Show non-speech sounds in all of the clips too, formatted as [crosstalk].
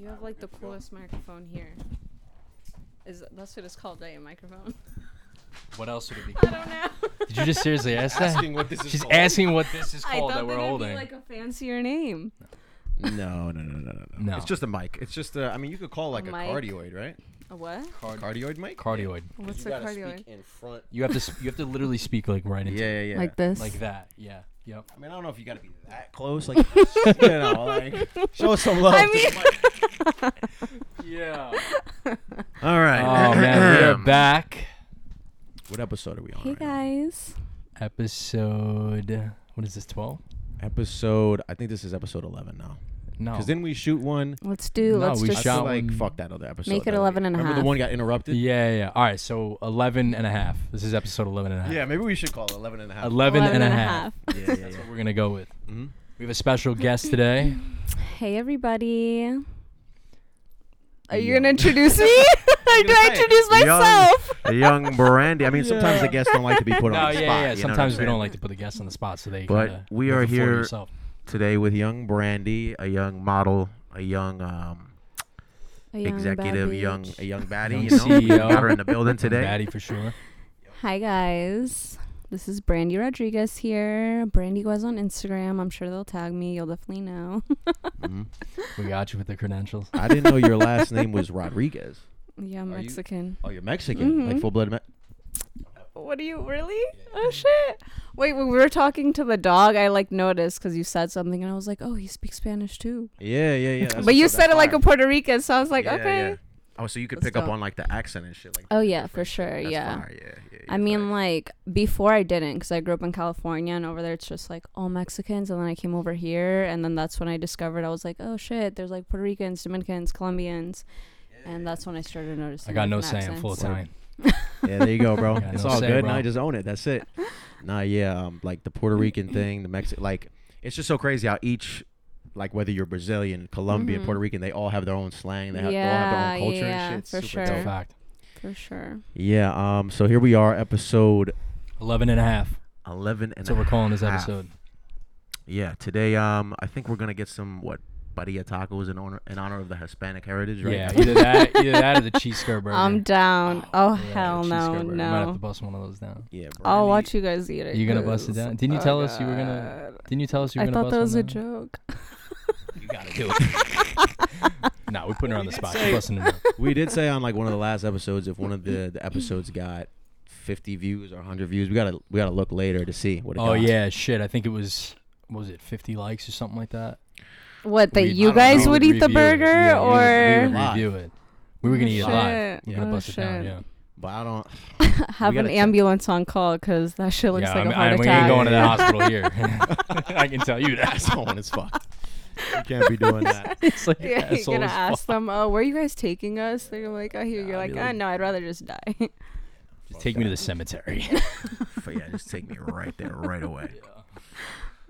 You have like the coolest microphone here. Is that's what it's called, right? A microphone. What else would it be? [laughs] I don't know. Did you just seriously ask that? Asking what this is She's called. asking what this is I called thought that we're that'd holding. be like a fancier name. No, no, no, no, no, no. No. It's just a mic. It's just a. I mean, you could call it like a, mic. cardioid, right? A what? Cardioid mic. Cardioid. What's you a cardioid? speak in front. You have to s- you have to literally speak like right into Yeah, yeah, yeah. Like this? like that. Yeah. Yep. I mean, I don't know if you got to be that close. [laughs] Like, [laughs] you know, like show us some love. I mean- the mic. Yeah. [laughs] All right. Oh man, we are [clears throat] back. What episode are we on? Hey right now? guys. Episode. What is this? Twelve? Episode. I think this is episode eleven now. No. Because didn't we shoot one? Let's do. No, let's we just shot like one- fuck that other episode. Make it that 11 and a Remember half. the one got interrupted? Yeah, yeah, yeah. All right, so 11 and a half. This is episode 11 and a half. Yeah, maybe we should call it 11 and a half. 11, 11 and a half. Yeah, yeah, That's yeah. what we're going to go with. hmm We have a special guest today. Hey everybody. Are you Young. gonna introduce [laughs] me? [laughs] or do I introduce myself? A young [laughs] Brandy. I mean, sometimes the guests don't like to be put no, on yeah, the spot. yeah. you know what Sometimes we don't like to put the guests on the spot, so they But we are a fool of here- today with young Brandy, a young model, a young um, A young executive, young bitch. a young baddie. Young you know, We CEO. got her in the building today. Batty for sure. Hi guys. This is Brandy Rodriguez here. Brandy Guez on Instagram. I'm sure they'll tag me. You'll definitely know. [laughs] Mhm. We got you with the credentials. I didn't know your last name was Rodriguez. yeah, I'm Are you- Mexican. Oh, you're Mexican, like Mhm. full blooded. Me- What are you really? Oh shit! Wait, when we were talking to the dog, I like noticed because you said something, and I was like, "Oh, he speaks Spanish too." yeah, yeah, yeah. [laughs] but you said it that's like a. Puerto Rican, so I was like, Yeah, "Okay." yeah. Oh, so you could Let's pick up on like the accent and shit. Like. Oh yeah, for sure. That's yeah. fire, yeah, yeah, I mean, fire. like before I didn't, because I grew up in California, and over there it's just like all Mexicans, and then I came over here, and then that's when I discovered I was like, "Oh shit, there's like Puerto Ricans, Dominicans, Colombians," and that's when I started noticing. I got no different say. I'm full time. yeah, there you go, bro. [laughs] It's no all say, good. bro. Now I just own it. That's it. nah, yeah, um, like the Puerto Rican [clears throat] thing, the Mexican, like it's just so crazy how each, like whether you're Brazilian, Colombian, Mhm. Puerto Rican, they all have their own slang. They, have, they all Yeah, have their own culture yeah, and shit. for It's super sure. dope. Fact. For sure. Yeah. Um. So here we are, episode 11 and a half. eleven and That's what we're calling this half. episode. Yeah. Today, um, I think we're gonna get some what birria tacos in honor in honor of the Hispanic heritage, right? Yeah, either that, [laughs] either that or the cheese skirt burger. I'm down. Oh, Yeah, hell cheese no, skirt burger. Might have to bust one of those down. Yeah. I'll watch you guys eat it. You gonna bust it down? Didn't you oh, tell us you were gonna- Didn't you tell us you were I gonna I thought that was a down? joke. You gotta do [laughs] it. [laughs] no, we're putting her on the spot. say- busting it we did say on like one of the last episodes if one of the, the episodes got 50 views or 100 views we gotta we gotta look later to see what it Oh got. yeah, shit. I think it was what was it 50 likes or something like that? What that We- I you don't know. guys We would would eat the review it. burger Yeah, we would- we or would Live. review it. We were gonna eat it live. Shit. We're gonna Oh, bust it down. shit. Yeah. but i don't [laughs] have an gotta check. ambulance on call because that shit looks yeah, like I mean, a heart I- we attack. ain't going to Yeah. that [laughs] hospital here. I can tell you that. asshole as fuck you can't be doing that [laughs] it's like yeah, you're gonna ask fuck. them, "Oh, where are you guys taking us?" They're like, "Oh, here." Yeah, You're I'll like, be "Ah, like- no, I'd rather just die." Just take me to the cemetery. [laughs] but yeah just take me right there right away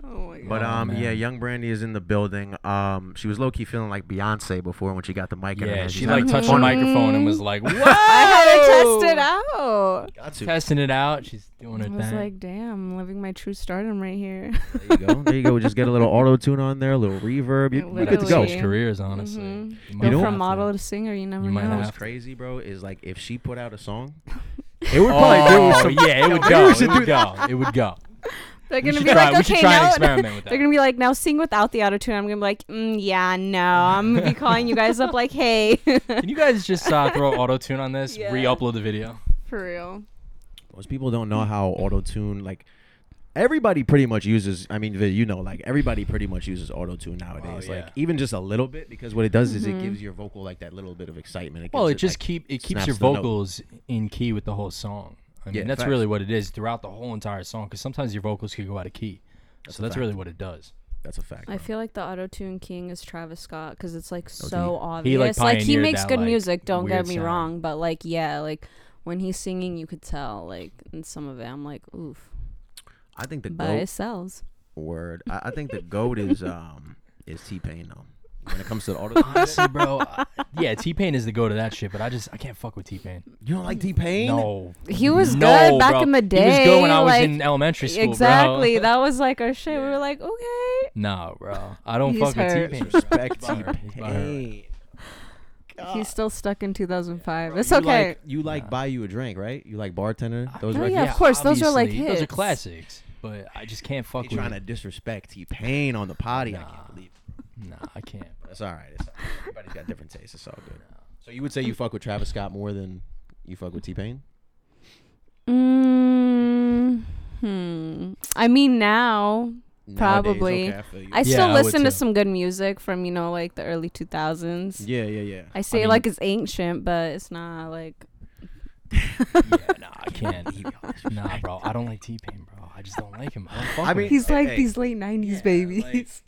oh my god. but Oh, um yeah young brandy is in the building um she was low-key feeling like beyonce before when she got the mic in her yeah, hand. she She's like having touched the microphone and was like, "Whoa!" [laughs] I had to test it out. Got to. Testing it out. She's doing her I was thing. like, "Damn, living my true stardom right here." there you go there you go just get a little [laughs] auto tune on there a little reverb you, Yeah, you're good to go literally. Switch careers, honestly. Mhm. You Go might know- have from to. model to singer, you never You might know. what's to. crazy bro is like if she put out a song [laughs] it would Oh, probably do some yeah, it would go. It would go. It would go. They're gonna be try- like, "Okay, try and now." experiment [laughs] with They're gonna be like, "Now sing without the auto tune." I'm gonna be like, mm, "Yeah, no." I'm gonna be calling you guys up like, "Hey." Can you guys just uh, [laughs] throw auto tune on this? Yeah. Re-upload the video. For real. most people don't know how auto tune like everybody pretty much uses i mean you know like everybody pretty much uses auto tune nowadays Oh, yeah. like even just a little bit because what it does is it Mhm. gives your vocal like that little bit of excitement it Well, gives it just like, keep it keeps your the note. vocals in key with the whole song. I mean, Yeah, that's facts. really what it is throughout the whole entire song. Because sometimes your vocals could go out of key. That's so that's fact. really what it does. that's a fact I feel like the auto tune king is Travis Scott because it's like he? so He, obvious. like, Like, he makes that, good like, music. Don't get me sound. wrong, but like, yeah, like when he's singing, you could tell. Like in some of it, I'm like, oof. i think the But goat it sells. word I, I think the goat is um is t-pain though when it comes to the auto tune Honestly, bro. I- yeah, T Pain is the go to that shit, but I just I can't fuck with T Pain. you don't like t-pain No, He was no, good back bro. in the day. He was good when I was like, in elementary school, Exactly. bro. That was like our shit. We were like, okay. No, bro. I don't He's fuck hurt. with T Pain. respect He's [laughs] butthurt. He's butthurt. t-pain He's still stuck in 2005. it's you okay. Like, you like Nah. buy you a drink, right? You like bartender. Those Oh, records. yeah, of course, those are, like, obviously, Those are hits. classics, but I just can't fuck You with trying to it. disrespect T Pain on the potty? I Nah. can't believe. Nah, I can't. That's all right. It's all right. Everybody's got different tastes. It's all good. So you would say you fuck with Travis Scott more than you fuck with T Pain? Mm, hmm. I mean, now Probably. Okay, I feel you. I Yeah, still I would listen to too. some good music from you know like the early 2000s. yeah, yeah, yeah. I say mean- like it's ancient, but it's not like. [laughs] yeah, nah, I can't. [laughs] nah, bro, I don't like T Pain, bro. I just don't like him. I don't fuck I with mean- him. He's like hey, these late 90s yeah, babies.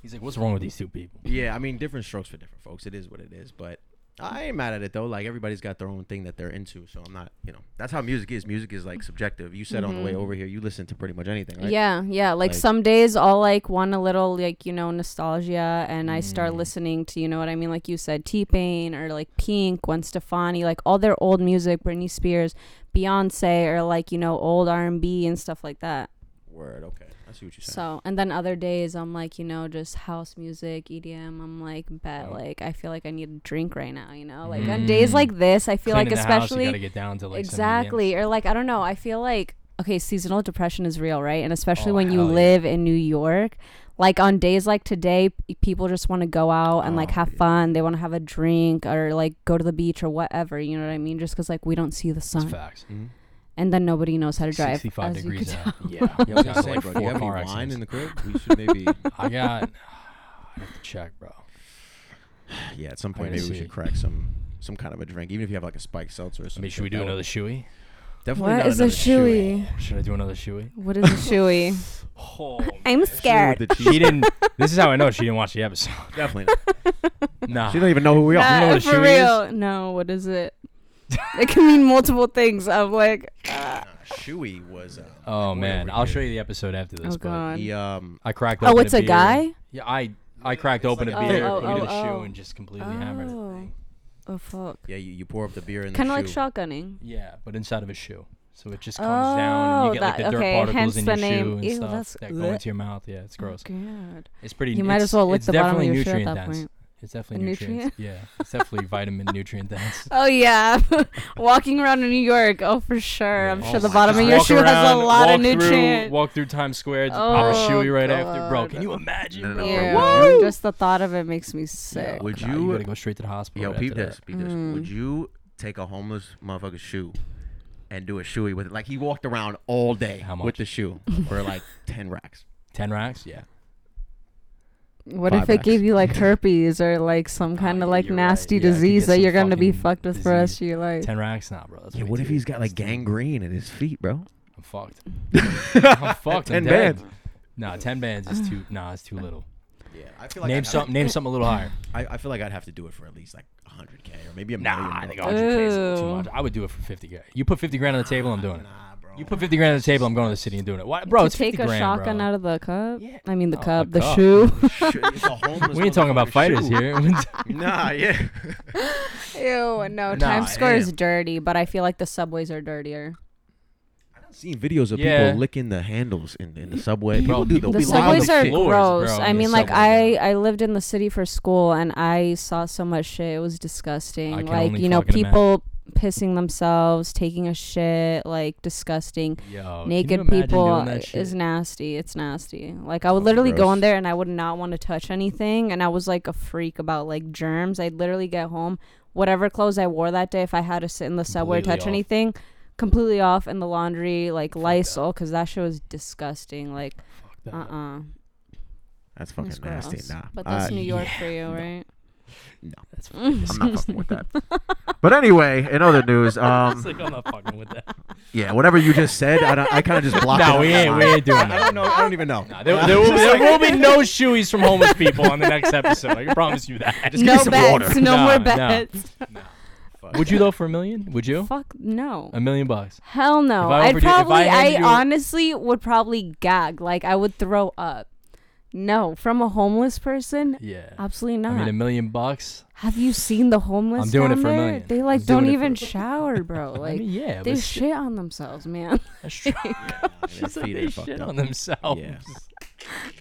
Like- He's like, what's wrong with these two people? Yeah, I mean, different strokes for different folks. It is what it is. But I ain't mad at it though. Like everybody's got their own thing that they're into. So I'm not, you know, that's how music is. Music is like subjective. You said on the way Mhm. over here, you listen to pretty much anything, right? Yeah, yeah. Like, Like- some days I'll like want a little like you know nostalgia, and I start Mm. listening to you know what I mean, like you said, T Pain or like Pink, Gwen Stefani, like all their old music, Britney Spears, Beyonce, or like you know old R and B and stuff like that. Word. Okay. I see what you're saying. So and then other days I'm like you know just house music, EDM. I'm like bet Oh. like I feel like I need a drink right now. You know, like on days Mm. like this, I feel like Cleaning the house, especially you gotta get down to like exactly EDM. or like i don't know i feel like okay seasonal depression is real right and especially Oh, when you hell yeah. live in new york like on days like today p- people just want to go out and like Oh, have yeah. fun they want to have a drink or like go to the beach or whatever you know what i mean just because like we don't see the That's sun facts. And then nobody knows how to drive 65 as you degrees could out. tell. Yeah, [laughs] Yeah, I was gonna say, like bro, do you four have any car wine accidents. in the crib? We should maybe. [laughs] I got. I have to check, bro. yeah, at some point gotta maybe we see. should crack some some kind of a drink, even if you have like a spiked seltzer or I something. mean, should we do another shoey? Definitely What not is a another shoey? Should I do another shoey? what is a [laughs] shoey Oh, i'm scared with the she didn't. This is how I know she didn't watch the episode. Definitely not. Nah. She don't even know who we are. Nah, know what a for shoey is? real no what is it [laughs] it can mean multiple things i'm like ah. Nah, Shui was. Uh, Oh man, I'll here. show you the episode after this. oh but god He um. I cracked. oh open it's a beer. guy Yeah, I I cracked It's open like a a beer, Oh, put it in oh, a shoe, oh. and just completely hammered it. oh oh fuck Yeah, you, you pour up the beer in kind of like shotgunning. Yeah, but inside of a shoe. So it just comes down, and you Oh, get like that- the dirt okay, particles hence in your name. shoe and Ew, stuff that's- that go into your mouth. Yeah, it's gross. Oh, God. It's pretty. You might as well lick the bottom of your shoe at that point. It's definitely A nutrients. Yeah, it's definitely vitamin nutrient dense. [laughs] Oh yeah, [laughs] walking around in New York. Oh for sure. I'm Yeah. sure Oh the bottom God. of your Walk shoe has a lot of walk through- nutrients. Walk through Times Square, to pop a Oh, shoey right after, bro. Can you imagine, No, no, bro? Yeah, Woo! just the thought of it makes me sick. Would Nah, you- You gotta go straight to the hospital. Yo, right peep this, peep this. Would Mm. you take a homeless motherfucker's shoe and do a shoey with it? Like he walked around all day How with the shoe [laughs] for like ten racks. Ten racks. Yeah. What if it gave you like [laughs] herpes or like some uh, kind Oh, of like you're right. nasty Yeah, I could disease get that some you're gonna be fucking fucked with for the rest of your life? Ten racks, nah, bro. That's Yeah, way what if too- he's got like gangrene in his feet, bro? I'm fucked. [laughs] I'm fucked. Ten I'm dead. bands. Nah, ten bands is too. Nah, it's too little. Yeah, I feel like name I'd have- something. Name something a little higher. [coughs] I, I feel like I'd have to do it for at least like hundred k or maybe a Nah, million. I think 100 k is a little too Ew. much. I would do it for 50 k. You put 50 grand on the table, I'm doing it. Nah, bro. You put 50 grand on the table, I'm going to the city and doing it. Why, bro? to It's take 50 a grand, shotgun bro. out of the cup. Yeah. I mean the Oh, cup, the the cup. shoe. [laughs] Shit, it's a homeless We ain't talking about fighters here. [laughs] [laughs] Nah, yeah. Ew, no. Nah, Times Square is damn. dirty, but I feel like the subways are dirtier. I've seen videos of Yeah. people licking the handles in, in the subway. Bro, People do people the The be lying subways the are floors, gross. bro, I in the mean, like subway, I I lived in the city for school, and I saw so much shit. It was disgusting. I can Like only you know, fucking people pissing themselves, taking a shit, like disgusting. Yo, Naked people doing that shit? is nasty. It's nasty. Like I would Fucking literally go gross. in there and I would not want to touch anything, and I was like a freak about like germs. I'd literally get home, whatever clothes I wore that day, if I had to sit in the subway or touch off. anything, completely off in the laundry, like Fuck. Lysol, because that shit was disgusting. Like Fuck that. uh uh That's fucking It's nasty. Nah. But that's Uh, New York yeah, for you, no. right? No, That's I'm not [laughs] fucking with that. But anyway, in other news, [laughs] um, like, I'm not fucking with that. yeah, whatever you just said, I, don't- I kind of just blocked it. No, out we in my ain't. We mind. ain't doing I that. don't know. I don't even know. Nah, there, there, will, there will be [laughs] no shoeys from homeless people on the next episode. I can promise you that. Just give me no some bets. water. No No, more no. bets. Fuck. Would you though for a million? Would you? Fuck no. A million bucks. Hell no. If I I'd offered you- if I probably, I, handed you- honestly would probably gag. Like I would throw up. No, from a homeless person, Yeah. absolutely not. I mean, a million bucks. Have you seen the homeless? I'm doing it for a there? million. They I'm like don't even shower, [laughs] bro. I Like mean, yeah, they shit on themselves, man. [laughs] That's true. [laughs] Yeah, their feet they are fucked shit up. on themselves. Yeah.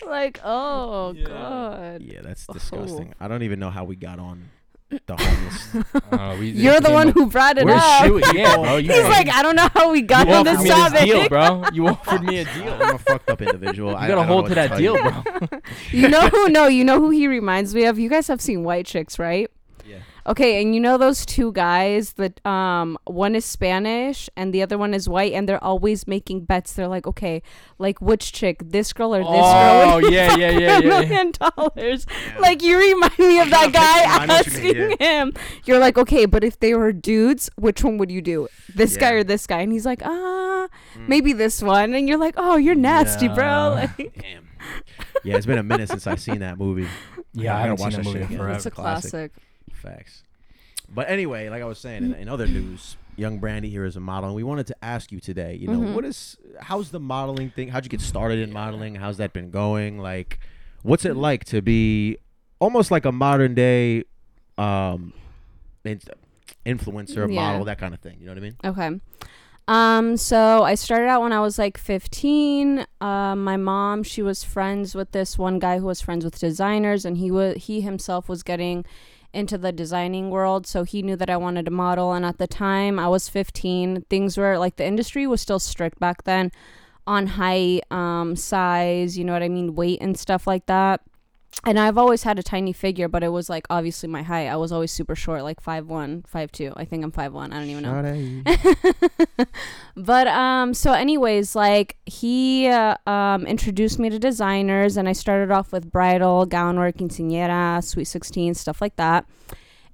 like oh Yeah. god. Yeah, that's Oh. disgusting. I don't even know how we got on the homeless. [laughs] Uh, we, You're the one up- who brought it We're up. shooting, yeah, bro. [laughs] He's fucking- like, I don't know how we got you on offered this me this deal, bro. [laughs] You offered me a deal. I'm a fucked up individual. You I, gotta don't hold to that deal, you. bro. You know who? No, you know who he reminds me of. You guys have seen White Chicks, right? Yeah. Okay, and you know those two guys that um one is Spanish and the other one is white, and they're always making bets. They're like, okay, like which chick, this girl or this Oh, [laughs] girl? yeah, yeah, yeah, a yeah, yeah. million dollars. Yeah. Like you remind me of I'm that trying to picture- I guy know what you mean, asking him. You're like, okay, but if they were dudes, which one would you do? This guy or this guy? And he's like, ah, Mm. maybe this one. And you're like, oh, you're nasty, Yeah. bro. [laughs] Like, Damn. Yeah, it's been a minute since I've seen that movie. Yeah, I gotta haven't watched that that movie shit in again. forever. it's a classic. Facts. But anyway, like I was saying, in, in other news, young Brandy here is a model, and we wanted to ask you today. You know, Mhm. what is how's the modeling thing? How'd you get started in modeling? How's that been going? Like, what's it like to be almost like a modern day, um, in- influencer, Yeah. model, that kind of thing? You know what I mean? Okay. Um, so I started out when I was like 15. Uh, my mom, she was friends with this one guy who was friends with designers, and he was he himself was getting into the designing world, so he knew that I wanted to model. And at the time, I was 15. Things were like the industry was still strict back then on height, um, size, you know what I mean, weight and stuff like that. And I've always had a tiny figure, but it was like obviously my height. I was always super short, like 5'1, 5'2. I think I'm 5'1. I don't even know. [laughs] but um so anyways like he uh, um introduced me to designers and i started off with bridal gown work quinceañera sweet 16 stuff like that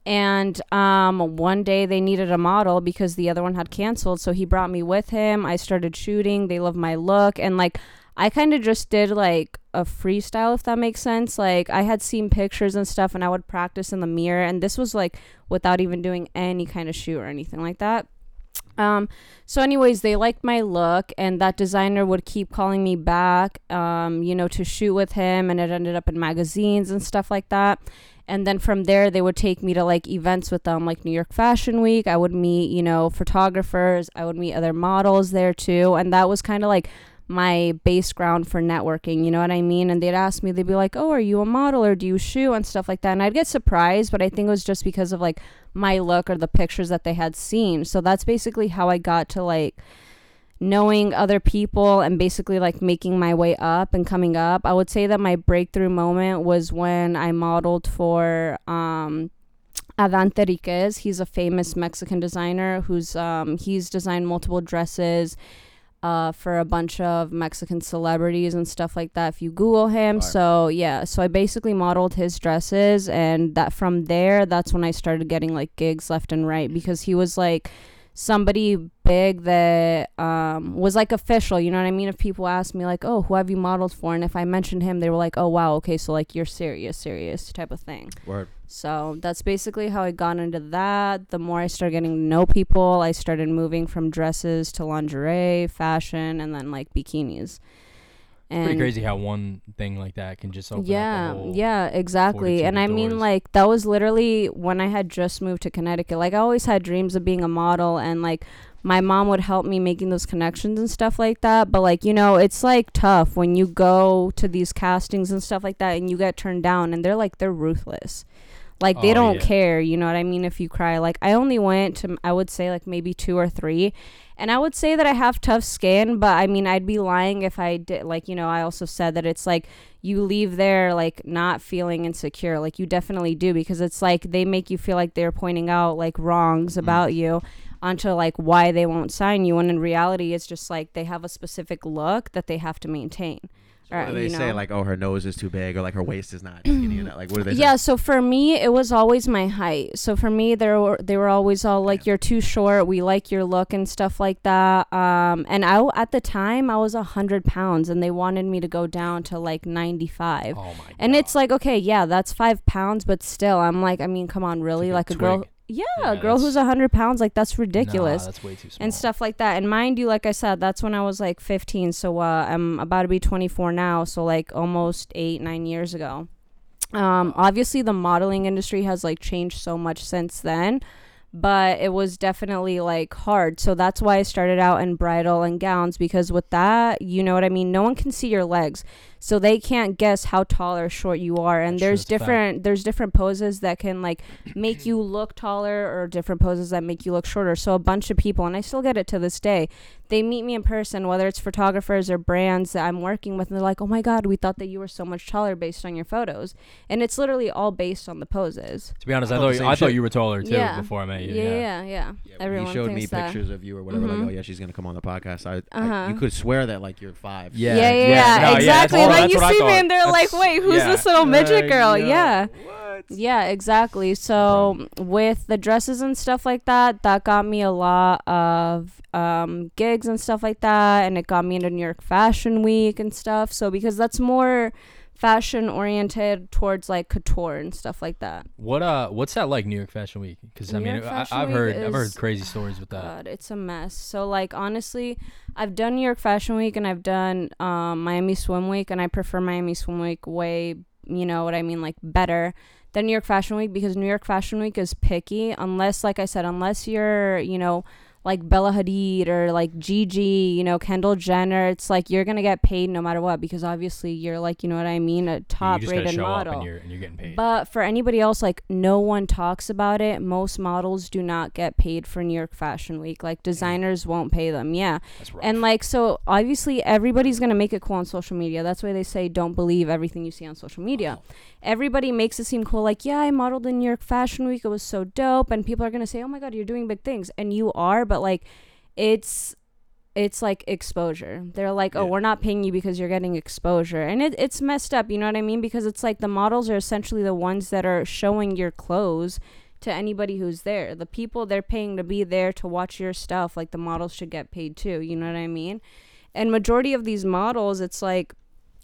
and um one day they needed a model because the other one had canceled so he brought me with him i started shooting they loved my look and like i kind of just did like a freestyle if that makes sense like i had seen pictures and stuff and i would practice in the mirror and this was like without even doing any kind of shoot or anything like that um, so anyways, they liked my look and that designer would keep calling me back, um, you know, to shoot with him and it ended up in magazines and stuff like that. And then from there, they would take me to like events with them, like New York Fashion Week. I would meet, you know, photographers. I would meet other models there too. And that was kind of like my base ground for networking, you know what I mean? And they'd ask me, they'd be like, Oh, are you a model or do you shoot and stuff like that? And I'd get surprised, but I think it was just because of like my look or the pictures that they had seen. So that's basically how I got to like knowing other people and basically like making my way up and coming up. I would say that my breakthrough moment was when I modeled for um Avante Riquez. He's a famous Mexican designer who's um he's designed multiple dresses uh, for a bunch of Mexican celebrities and stuff like that. If you Google him, so yeah, so I basically modeled his dresses, and that from there, that's when I started getting like gigs left and right because he was like somebody big that um, was like official. You know what I mean? If people ask me like, "Oh, who have you modeled for?" and if I mentioned him, they were like, "Oh, wow, okay, so like you're serious, serious type of thing." Word. So that's basically how I got into that. The more I started getting to know people, I started moving from dresses to lingerie, fashion, and then like bikinis. And Pretty crazy how one thing like that can just open yeah, yeah, exactly. 42 And I mean, like that was literally when I had just moved to Connecticut. Like I always had dreams of being a model, and like my mom would help me making those connections and stuff like that. But like you know, it's like tough when you go to these castings and stuff like that, and you get turned down, and they're like they're ruthless. Like they Oh, don't yeah. care, you know what I mean? If you cry, like I only went to, I would say like maybe two or three, and I would say that I have tough skin, but I mean I'd be lying if I did. Like you know, I also said that it's like you leave there like not feeling insecure. Like you definitely do because it's like they make you feel like they're pointing out like wrongs mm. about you onto like why they won't sign you, and in reality, it's just like they have a specific look that they have to maintain. So what Or, do they say know? like, oh, her nose is too big, or like her waist is not [clears throat] skinny enough? Like, what do they yeah say? so for me it was always my height so for me they were they were always all like you're too short we like your look and stuff like that um and I at the time i was a hundred pounds and they wanted me to go down to like 95 Oh my and God. it's like okay yeah that's five pounds but still i'm like i mean come on really like a a girl. Yeah, Yeah, a girl who's a hundred pounds like that's ridiculous Nah, that's way too small. and stuff like that. And mind you, like I said, that's when I was like 15. So uh, I'm about to be 24 now. So like almost eight, nine years ago. Um, obviously, the modeling industry has like changed so much since then, but it was definitely like hard. So that's why I started out in bridal and gowns because with that, you know what I mean. No one can see your legs. So they can't guess how tall or short you are and That's there's that's a different there's different poses that can like [clears throat] make you look taller or different poses that make you look shorter so a bunch of people and i still get it to this day they meet me in person whether it's photographers or brands that i'm working with and they're like oh my god we thought that you were so much taller based on your photos and it's literally all based on the poses To be honest, I I thought the thought same I thought you were taller too Yeah. before I met you. yeah Yeah. yeah yeah, Yeah, everyone he showed me thinks that. pictures of you or whatever. Like, Mhm. oh yeah, she's gonna come on the podcast. I, I Uh-huh. you could swear that like you're five. Yeah, yeah, yeah, yeah, yeah, no, yeah, exactly. That's- like that's you see me, and they're like, "Wait, who's yeah. this little midget girl?" yeah. Yeah, What? yeah, exactly. So with the dresses and stuff like that, that got me a lot of um, gigs and stuff like that, and it got me into New York Fashion Week and stuff. So because that's more fashion oriented towards like couture and stuff like that. What uh, what's that like New York Fashion Week? Because I mean, I, I've Week heard I've heard crazy stories with that. God, it's a mess. So like honestly, I've done New York Fashion Week and I've done um, Miami Swim Week, and I prefer Miami Swim Week way, you know what I mean, like better than New York Fashion Week because New York Fashion Week is picky. Unless, like I said, unless you're, you know. Like Bella Hadid or like Gigi, you know, Kendall Jenner. It's like you're gonna get paid no matter what because obviously you're like, you know what I mean, a top you just rated model. and you're and you're getting paid. But for anybody else, like no one talks about it. Most models do not get paid for New York Fashion Week. Like mm-hmm. designers won't pay them. Yeah. And like so obviously everybody's gonna make it cool on social media. That's why they say don't believe everything you see on social media. Oh. Everybody makes it seem cool, like, yeah, I modeled in New York Fashion Week, it was so dope, and people are gonna say, Oh my god, you're doing big things. And you are, but like it's it's like exposure. They're like, oh, Yeah. we're not paying you because you're getting exposure. And it, it's messed up, you know what I mean? Because it's like the models are essentially the ones that are showing your clothes to anybody who's there. The people they're paying to be there to watch your stuff, like the models should get paid too, you know what I mean? And majority of these models, it's like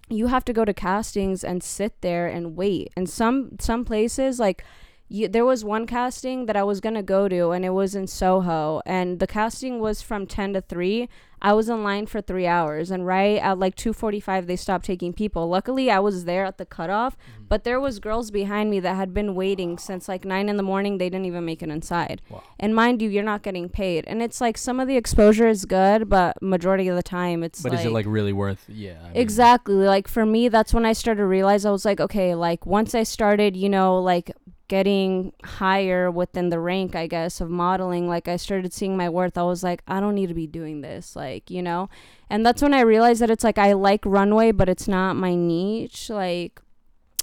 you have to go to castings and sit there and wait. And some some places like you, there was one casting that I was gonna go to, and it was in Soho, and the casting was from ten to three. I was in line for three hours, and right at like two forty-five, they stopped taking people. Luckily, I was there at the cutoff, mm. but there was girls behind me that had been waiting since like nine in the morning. They didn't even make it inside. Wow. And mind you, you're not getting paid, and it's like some of the exposure is good, but majority of the time, it's but is it like really worth? Yeah. I mean, Exactly. Like for me, that's when I started to realize I was like, okay, like once I started, you know, like getting higher within the rank, I guess, of modeling, like I started seeing my worth. I was like, I don't need to be doing this, like, you know? And that's when I realized that it's like I like runway, but it's not my niche, like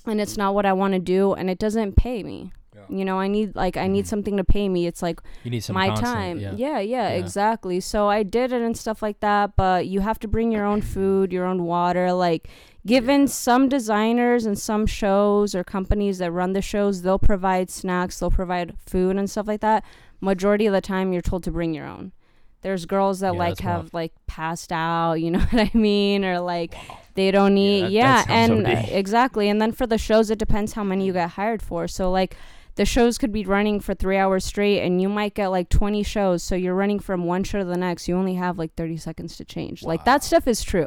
and it's not what I want to do and it doesn't pay me. Yeah. You know, I need like I need Mhm. something to pay me. It's like You need some my constant, time. Yeah. Yeah. yeah, Yeah. exactly. So I did it and stuff like that, but you have to bring your own food, your own water. Like, given some designers and some shows or companies that run the shows, they'll provide snacks, they'll provide food and stuff like that. Majority of the time, you're told to bring your own. There's girls that Yeah, like have rough. like passed out, you know [laughs] what I mean, or like Wow. they don't Yeah, eat. that- Yeah, that sounds so and [laughs] [laughs] exactly. And then for the shows, it depends how many you get hired for. So like the shows could be running for three hours straight, and you might get like 20 shows. So you're running from one show to the next. You only have like 30 seconds to change. Like that stuff is true.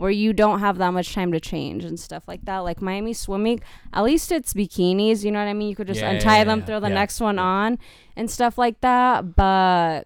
Where you don't have that much time to change and stuff like that. Like Miami Swim Week, at least it's bikinis. You know what I mean? You could just Yeah, untie yeah, them, throw the next one on, and stuff like that. But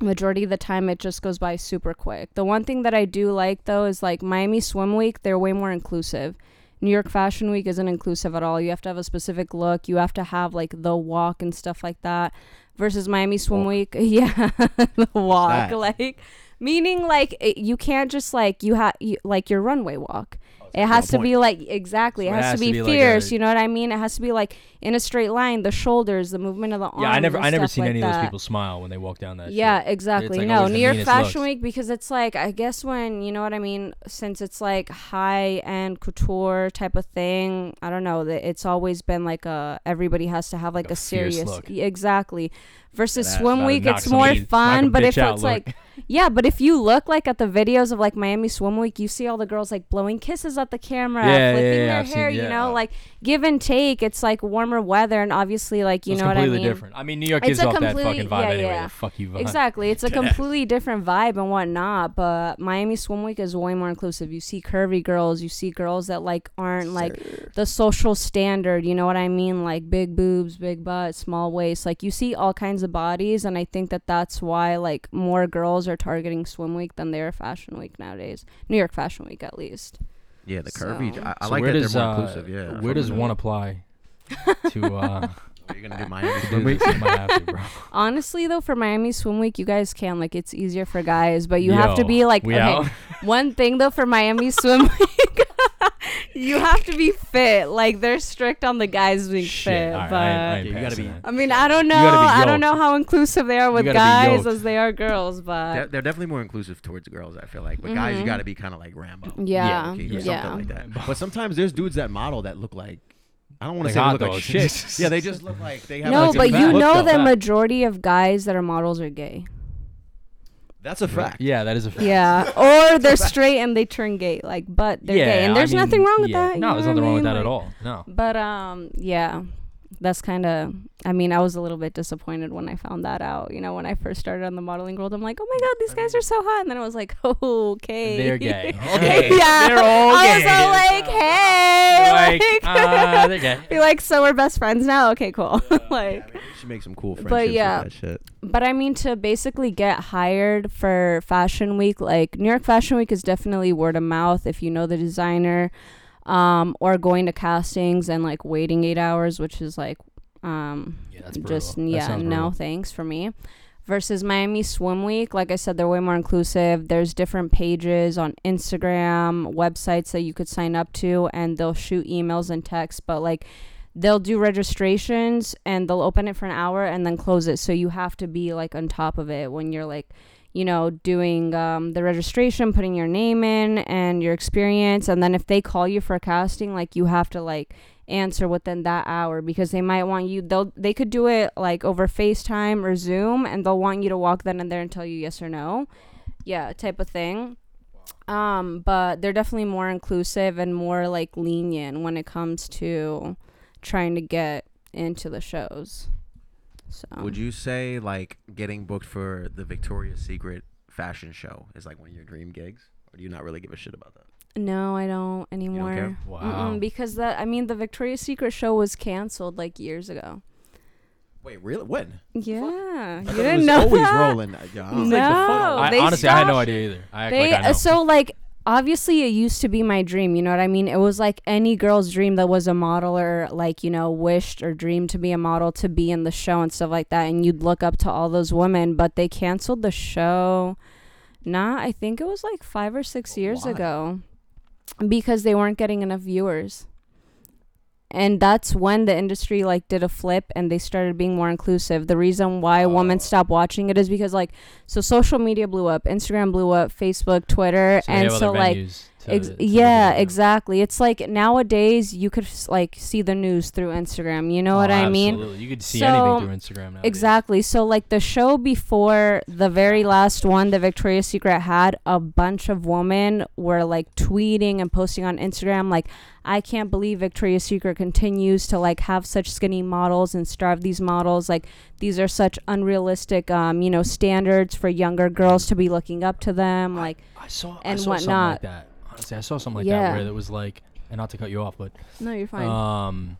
majority of the time it just goes by super quick. The one thing that I do like though is like Miami Swim Week, they're way more inclusive. New York Fashion Week isn't inclusive at all. You have to have a specific look. You have to have like the walk and stuff like that. Versus Miami Swim Walk. Week, [laughs] yeah, the walk, like meaning like it, you can't just like you have you, like your runway walk. Oh, it has to point. be like exactly. So it has, to be, like a- fierce. you know what I mean? It has to be like in a straight line. The shoulders, the movement of the arms. Yeah, I never, I never seen like any that. of those people smile when they walk down that. Yeah, shit. exactly. like no, New York Fashion looks. Week because it's like I guess when you know what I mean, since it's like high end couture type of thing. I don't know that it's always been like a everybody has to have like, a a, serious look. Yeah, exactly. Versus That- swim week, it's more fun. But if it's like [laughs] yeah, but if you look like at the videos of like Miami Swim Week, you see all the girls like blowing kisses at the camera, Yeah, yeah, flipping yeah, their I've seen- hair. you know, like give and take. It's like warmer weather, and obviously like you it's know what I completely mean. different. I mean, New York It's gives off that fucking vibe yeah, anyway. yeah. The fuck you vibe. Exactly. It's a [laughs] completely different vibe and whatnot, but Miami Swim Week is way more inclusive. You see curvy girls, you see girls that like aren't like the social standard, you know what I mean? Like big boobs, big butt, small waist. Like you see all kinds of bodies and I think that that's why like more girls are targeting Swim Week than they are Fashion Week nowadays. New York Fashion Week at least. Yeah, the curvy. So- I, I So like where that does they're more uh, inclusive. Yeah. where does one apply to uh [laughs] Are you gonna do Miami Swim Week? this? I might have to, bro. Honestly, though, for Miami Swim Week, you guys can like it's easier for guys, but you have to Yo, be like we okay. out? [laughs] One thing though for Miami Swim [laughs] Week, you have to be fit. Like they're strict on the guys being Shit, fit, alright, but. I I ain't Yeah, you gotta passing be- that. I mean, I don't know. gotta be I don't know yoked. how inclusive they are with gotta be guys yoked. as they are girls, but They're, they're definitely more inclusive towards girls. I feel like, but guys, you Mhm. got to be kind of like Rambo. yeah, low-key, yeah. or something like that. But sometimes there's dudes that model that look like I don't want Like to say they hot look like shit. [laughs] yeah, they just look like they have. No, like, but you look, know though. the majority of guys that are models are gay. That's a fact. Yeah, that is a fact. Yeah, [laughs] or they're straight and they turn gay. Like, but they're yeah, gay, and I there's mean, nothing wrong with yeah. that. No, know there's what nothing I wrong with mean? that at all. No. But um, yeah, that's kind of. I mean, I was a little bit disappointed when I found that out. You know, when I first started on the modeling world, I'm like, oh my god, these guys are so hot, and then I was like, oh, [laughs] okay, They're gay. [laughs] Okay. yeah, They're all I was gay. all like, hey, [laughs] like, uh, they're gay. be like, so we're best friends now. Okay, cool. Yeah, like, I mean, you should make some cool But yeah. that shit. but I mean, to basically get hired for Fashion Week, like New York Fashion Week is definitely word of mouth if you know the designer, um, or going to castings and like waiting eight hours, which is like, um, Yeah, just yeah, no thanks for me. Versus Miami Swim Week, like I said, they're way more inclusive. There's different pages on Instagram, websites that you could sign up to, and they'll shoot emails and texts. But like, they'll do registrations and they'll open it for an hour and then close it. So you have to be like on top of it when you're like, you know, doing um, the registration, putting your name in and your experience, and then if they call you for a casting, like you have to like answer within that hour because they might want you they'll they could do it like over FaceTime or Zoom and they'll want you to walk then and there and tell you yes or no. Yeah, type of thing. Um, but they're definitely more inclusive and more like lenient when it comes to trying to get into the shows. So Would you say like getting booked for the Victoria's Secret fashion show is like one of your dream gigs, or do you not really give a shit about that? No, I don't anymore. care? Wow. Mm-mm, because that I mean the Victoria's Secret show was canceled like years ago. Wait, really? When? Yeah, I you thought it didn't was know always that? rolling. Yeah, I don't No. know. I, they honestly, I had no stopped- idea either. I act They like I know. so like obviously it used to be my dream. You know what I mean? It was like any girl's dream that was a model or like you know wished or dreamed to be a model to be in the show and stuff like that. And you'd look up to all those women, but they canceled the show. Nah, I think it was like five or six years Why? ago because they weren't getting enough viewers. And that's when the industry like did a flip and they started being more inclusive. The reason why women stopped watching it is because like so social media blew up, Instagram blew up, Facebook, Twitter, So and so like venues to- Ex- to yeah, exactly. It's like nowadays you could like see the news through Instagram. You know Oh, what I mean? Absolutely. You could see So, anything through Instagram nowadays. Exactly. So like the show before the very last one that Victoria's Secret had, a bunch of women were like tweeting and posting on Instagram like I can't believe Victoria's Secret continues to like have such skinny models and starve these models. Like these are such unrealistic um, you know, standards for younger girls to be looking up to them. Like I saw, and I saw whatnot. like that. Honestly, I saw something like Yeah. that where it was like, and not to cut you off, but No, you're fine. um,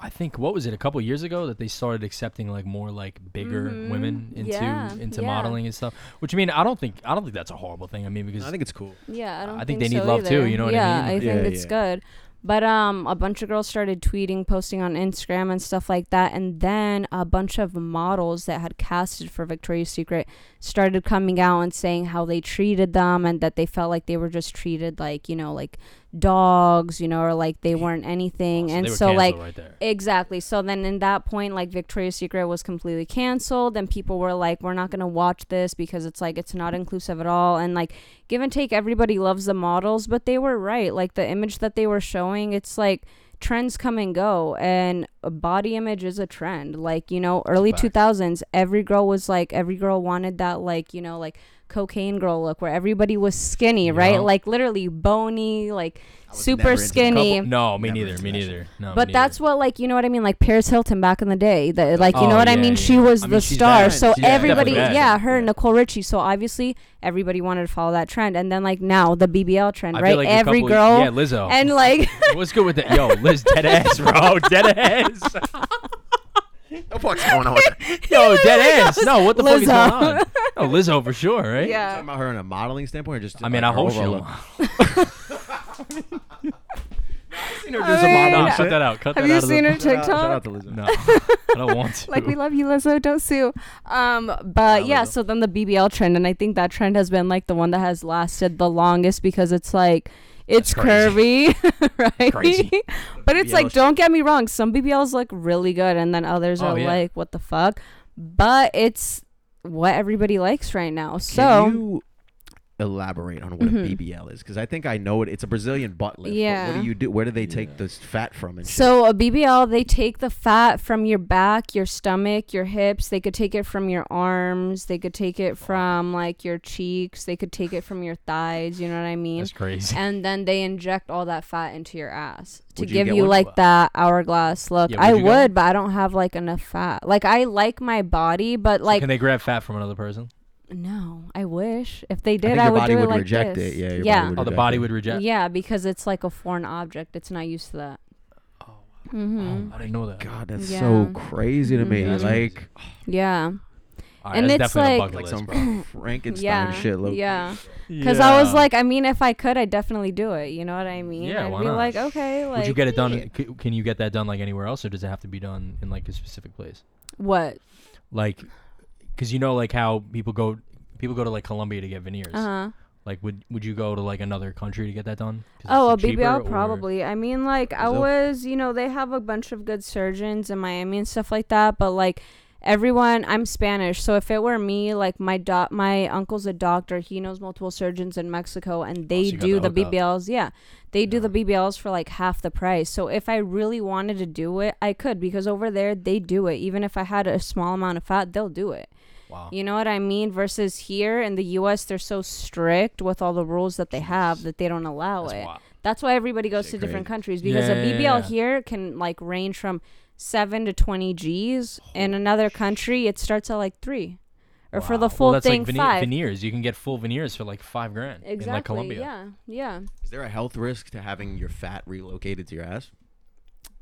I think what was it a couple years ago that they started accepting like more like bigger Mhm. women into Yeah, into yeah. modeling and stuff. Which I mean, I don't think I don't think that's a horrible thing. I mean, because I think it's cool. Yeah, I don't I think, think they need so love too, either. you know what I yeah, mean? I think Yeah, it's yeah. good. But um a bunch of girls started tweeting, posting on Instagram and stuff like that and then a bunch of models that had casted for Victoria's Secret started coming out and saying how they treated them and that they felt like they were just treated like, you know, like dogs, you know, or like they weren't anything. Oh, and so like right. Exactly. So then in that point, like Victoria's Secret was completely canceled, and people were like, we're not going to watch this because it's like, it's not inclusive at all. And like, give and take, everybody loves the models, but they were right. Like, the image that they were showing, it's like, trends come and go and body image is a trend like you know early Facts. 2000s every girl was like every girl wanted that like you know like cocaine girl look where everybody was skinny right Yeah. like literally bony like super never into that. skinny No, me Never neither. Me that neither. No, but me that's what like you know what I mean like Paris Hilton back in the day that like you Oh, know what I mean yeah, she was I the mean, she's star bad. so She's everybody yeah her Yeah. and Nicole Richie so obviously everybody wanted to follow that trend and then like now the BBL trend I right like every couple- girl Yeah, Lizzo. and like [laughs] What's good with that? Yo, Liz, dead ass, bro. Dead ass. [laughs] What the fuck's going on with that? [laughs] Yo, dead ass. No, what the fuck is going on? [laughs] Oh, Lizzo for sure, right? yeah Talking about her in a modeling standpoint, or just I mean, like, I hope she overall don't. look? [laughs] seen her do I some mean- modeling No, shit. cut that out. Cut Have that you out of seen the, her Shout out- TikTok? Shout out to Lizzo. No, I don't want to. like we love you lizzo don't sue um but yeah Lizzo. so then the bbl trend and i think that trend has been like the one that has lasted the longest because it's like it's curvy [laughs] right? Crazy. but it's BBL like don't get me wrong some bbls look really good and then others Oh, are yeah. like what the fuck? But it's what everybody likes right now. Can so you elaborate on what Mhm. a BBL is? Because I think I know it. It's a Brazilian butt lift. Yeah. what do you do? Where do they take this fat from? And shit? So a BBL, they take the fat from your back, your stomach, your hips. They could take it from your arms. They could take it from like your cheeks. They could take it from your thighs. You know what I mean? That's crazy. And then they inject all that fat into your ass to Would give get you like that hourglass look. Yeah, I would get would, but I don't have like enough fat. Like I like my body, but like Can they grab fat from another person? No, I wish if they I did, think I, your would body do it would like reject this. it. Yeah. Your yeah. Body would Oh, the body it. would reject. Yeah, because it's like a foreign object. It's not used to that. Oh, hmm I didn't know that. God, that's Yeah. so crazy to me. Mhm. That's Like, Yeah. All right, And that's it's definitely like- a like some. [laughs] Frankenstein yeah. shit. Look. Yeah. Because I was like, I mean, if I could, I'd definitely do it. You know what I mean? Yeah, I'd why be not? like, okay, like. Would you get it done? Can you get that done like anywhere else, or does it have to be done in like a specific place? What? Like, because you know, like how people go, people go to like Colombia to get veneers. Uh huh. Like, would would you go to like another country to get that done? Oh, a it's, like, cheaper, BBL or- probably. I mean, like I was, you know, they have a bunch of good surgeons in Miami and stuff like that. But like everyone, I'm Spanish, so if it were me, like my doc, my uncle's a doctor. He knows multiple surgeons in Mexico, and they Oh, so do the the hookup. BBLs. Yeah, they do the BBLs for like half the price. So if I really wanted to do it, I could because over there they do it. Even if I had a small amount of fat, they'll do it. Wow. You know what I mean? Versus here in the U.S., they're so strict with all the rules that they have that they don't allow That's it. wild. That's why everybody goes Shit to different crazy. countries because Yeah, a yeah, BBL yeah. here can like range from seven to twenty G's. In another country, it starts at like three, or for the full well, that's thing like vene- five. veneers. You can get full veneers for like five grand exactly. in like Colombia. Yeah. Yeah. Is there a health risk to having your fat relocated to your ass?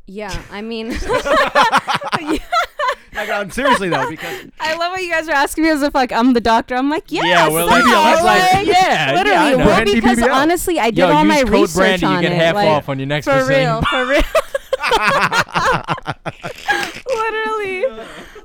Yeah. I mean, [laughs] [laughs] Like, um, seriously though, because [laughs] I love what you guys are asking me as if like I'm the doctor. I'm like, yes, Yeah, well, stop, BBL, like- like, yeah, literally. yeah, well, because BBL. honestly, I did Yo, all use my code research Brandy, on you get it. half like, off on your next for Brazilian real, for real. [laughs] Literally.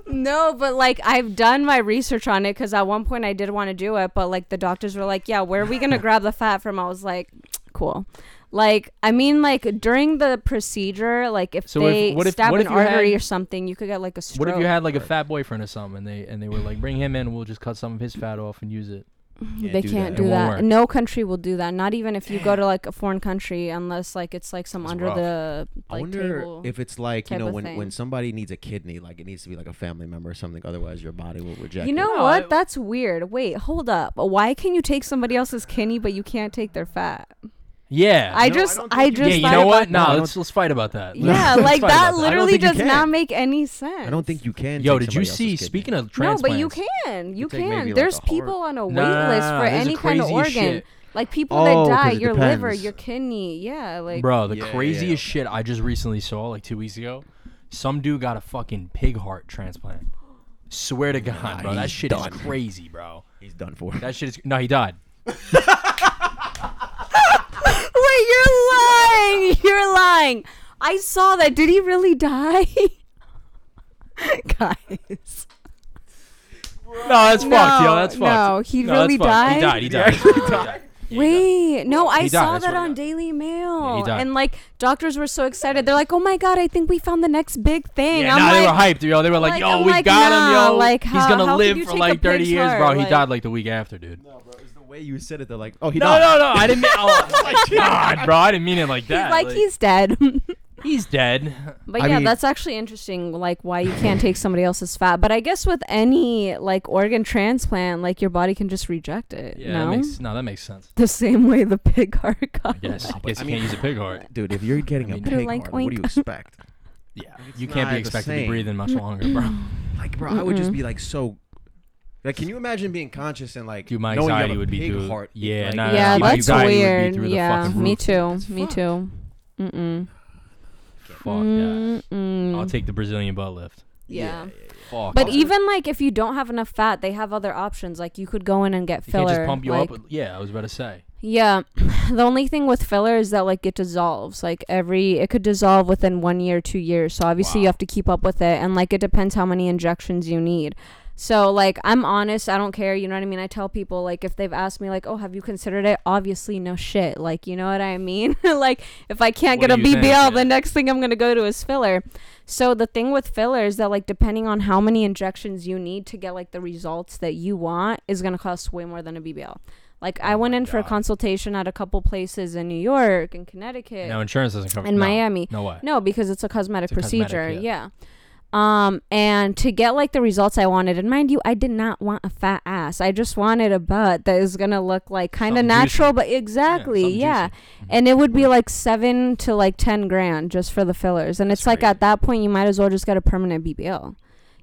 No, but like I've done my research on it because at one point I did want to do it, but like the doctors were like, "Yeah, where are we gonna [laughs] grab the fat from?" I was like, "Cool." Like I mean, like during the procedure, like if So if- they what if- stab what an if you artery had- or something, you could get like a stroke. What if you had like a fat boyfriend or something, and they and they were like, bring him in, we'll just cut some of his fat off and use it. Can't they do can't that. It do won't that. work. No country will do that. Not even if you go to like a foreign country, unless like it's like some That's under rough. the I wonder table. if it's like you type know of when thing. when somebody needs a kidney, like it needs to be like a family member or something. Otherwise, your body will reject. You know No, what? I- That's weird. Wait, hold up. Why can you take somebody else's kidney but you can't take their fat? Yeah. I No, I just, don't I, think you just yeah, you thought know what? No, No, let's let's fight about that. Yeah, Let's like fight that about literally think you does can. not make any sense. I don't think you can. Yo, did you see? Speaking kidney. of No, transplants, but you can. You You take maybe, can. like, There's a people on a wait Nah, list for there's any kind of craziest organ. shit. Like people Oh, that 'cause die, it your liver, depends. your kidney. Yeah, like bro, the Yeah, yeah, craziest yeah. shit I just recently saw, like two weeks ago, some dude got a fucking pig heart transplant. Swear to God, bro, that he's shit done. is crazy, bro. He's done for. That shit is no, he died. [laughs] Wait, you're lying. [laughs] You're lying. I saw that. Did he really die? [laughs] Guys. No, that's fucked, yo. No, That's fucked. no, he No, really that's fucked. He died? died. He [laughs] He died. He died. Yeah. Wait, no, I saw that on. Daily Mail. Yeah, he died. and like doctors were so excited. They're like, "Oh my god, I think we found the next big thing." Yeah, I'm nah, like, they were hyped, yo. They were like, like- yo, I'm we like, got nah, him, yo. like, He's gonna how live for like 30 years, heart? bro. He died like the week after, dude. No, bro. It's the way you said it. They're like, oh, he No, died. no, no. I didn't mean. Oh, [laughs] God, bro. I didn't mean it like he's that. like, he's dead. [laughs] he's dead. but I yeah, mean- that's actually interesting. Like why you can't take somebody else's fat. But I guess with any like organ transplant, like your body can just reject it. Yeah, no, that makes no, that makes sense. the same way the pig heart got. [laughs] I guess. I guess I you mean- can't use a pig heart. Dude, if you're getting I a mean- pig Like, heart, what do you oink. expect? Yeah, It's you can't be the expected to same. breathe in much longer, bro. Like, bro, I would just be like so. Like, can you imagine being conscious and like Dude, my knowing you have anxiety a would be pig through. heart? Yeah, like, nah, yeah, my that's anxiety would be weird. through the Yeah, fucking me roof. too. It's Me fucked. too. Mm-mm. Fuck that. Mm-mm. I'll take the Brazilian butt lift. Yeah. Fuck. But off. even like if you don't have enough fat, they have other options. Like you could go in and get you filler. can't just pump you like, up. with- Yeah, I was about to say. Yeah. [laughs] The only thing with filler is that like it dissolves. Like every it could dissolve within 1 year, 2 years. So obviously you Wow. have to keep up with it and like it depends how many injections you need. So like I'm honest, I don't care, you know what I mean? I tell people like if they've asked me like, "Oh, have you considered it?" Obviously no shit. Like, you know what I mean? [laughs] like if I can't What get a BBL, think? the next thing I'm going to go to is filler. So the thing with filler is that like depending on how many injections you need to get like the results that you want is going to cost way more than a BBL. Like I Oh went my in for a consultation at a couple places in New York and Connecticut No, insurance doesn't cover. In no, Miami. No way. No, because it's a cosmetic It's a cosmetic, procedure. yeah. yeah. Um, and to get like the results I wanted, and mind you, I did not want a fat ass. I just wanted a butt that is gonna look like kind of natural, juicy. but exactly, something yeah. Mhm. And it would be like seven to like ten grand just for the fillers, and That's it's like at that point you might as well just get a permanent BBL.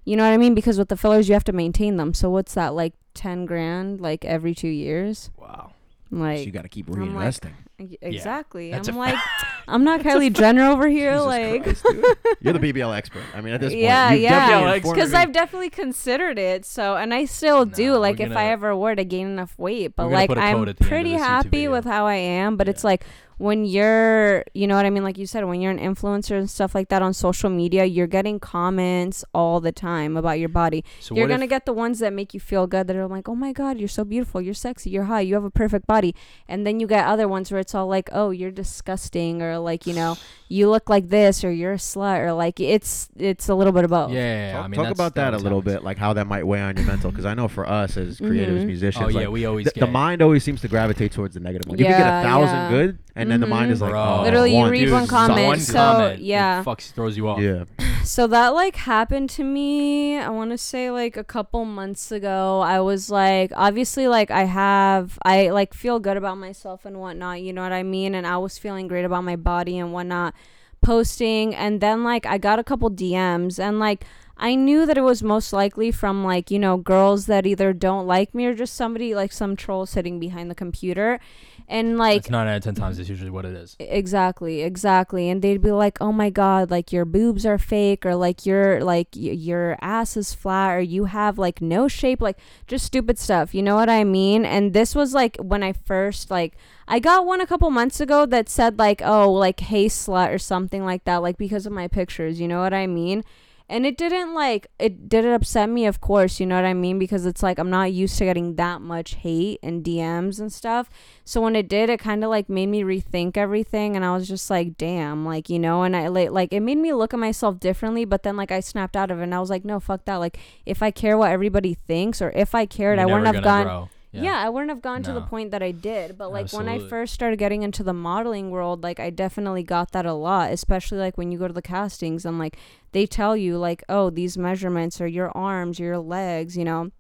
You know what I mean? Because with the fillers you have to maintain them. So what's that like ten grand like every two years? Wow. Like so you got to keep I'm like- reinvesting. E- Exactly. that's I'm a like, [laughs] I'm not Kylie Jenner over here. Jesus like, Christ. [laughs] You're the BBL expert. I mean, at this point, Yeah, yeah. definitely BBL informed because. I've definitely considered it. So, and I still do. Like, we're if I ever were to gain enough weight, but like, put a code I'm at the end of pretty happy video. with how I am. But it's like when you're, you know what I mean? Like you said, when you're an influencer and stuff like that on social media, you're getting comments all the time about your body. So you're gonna if, get the ones that make you feel good that are like, oh my god, you're so beautiful, you're sexy, you're hot, you have a perfect body, and then you get other ones where it's all like, oh, you're disgusting, or like, you know, [sighs] you look like this, or you're a slut, or like it's it's a little bit of both. Yeah, yeah, yeah, Talk, I mean, talk about that a little bit, like how that might weigh on your mental. Because I know for us as creatives, Mhm. musicians, Oh yeah, like, we always the, get the mind always seems to gravitate towards the negative one. You could get a thousand yeah. good, and then the mind is Mhm. like, Bro. oh, Literally, you one. read Dude, one comment, one so, comment, it yeah. fucks throws you off. Yeah, [laughs] So that like happened to me, I want to say like a couple months ago. I was like, obviously, like I have, I like feel good about myself and whatnot, you know what I mean? And I was feeling great about my body and whatnot, posting. And then like I got a couple DMs and like, I knew that it was most likely from like, you know, girls that either don't like me or just somebody like some troll sitting behind the computer. And like It's nine out of ten times. It's usually what it is. Exactly, exactly. And they'd be like, "Oh my god, like your boobs are fake or like your like y- your ass is flat or you have like no shape, like just stupid stuff." You know what I mean? And this was like when I first like I got one a couple months ago that said like, "Oh, like hey slut" or something like that like because of my pictures, you know what I mean? And it didn't like it didn't upset me, of course, you know what I mean? Because it's like I'm not used to getting that much hate and DMs and stuff. So when it did, it kind of like made me rethink everything, and I was just like, damn, like you know, and I like like it made me look at myself differently. But then like I snapped out of it, and I was like, no, fuck that. Like if I care what everybody thinks, or if I cared, You're I wouldn't have gone. grow. Yeah. I wouldn't have gone to the point that I did. But like when I first started getting into the modeling world, like I definitely got that a lot, especially like when you go to the castings and like they tell you like, oh, these measurements are your arms, your legs, you know,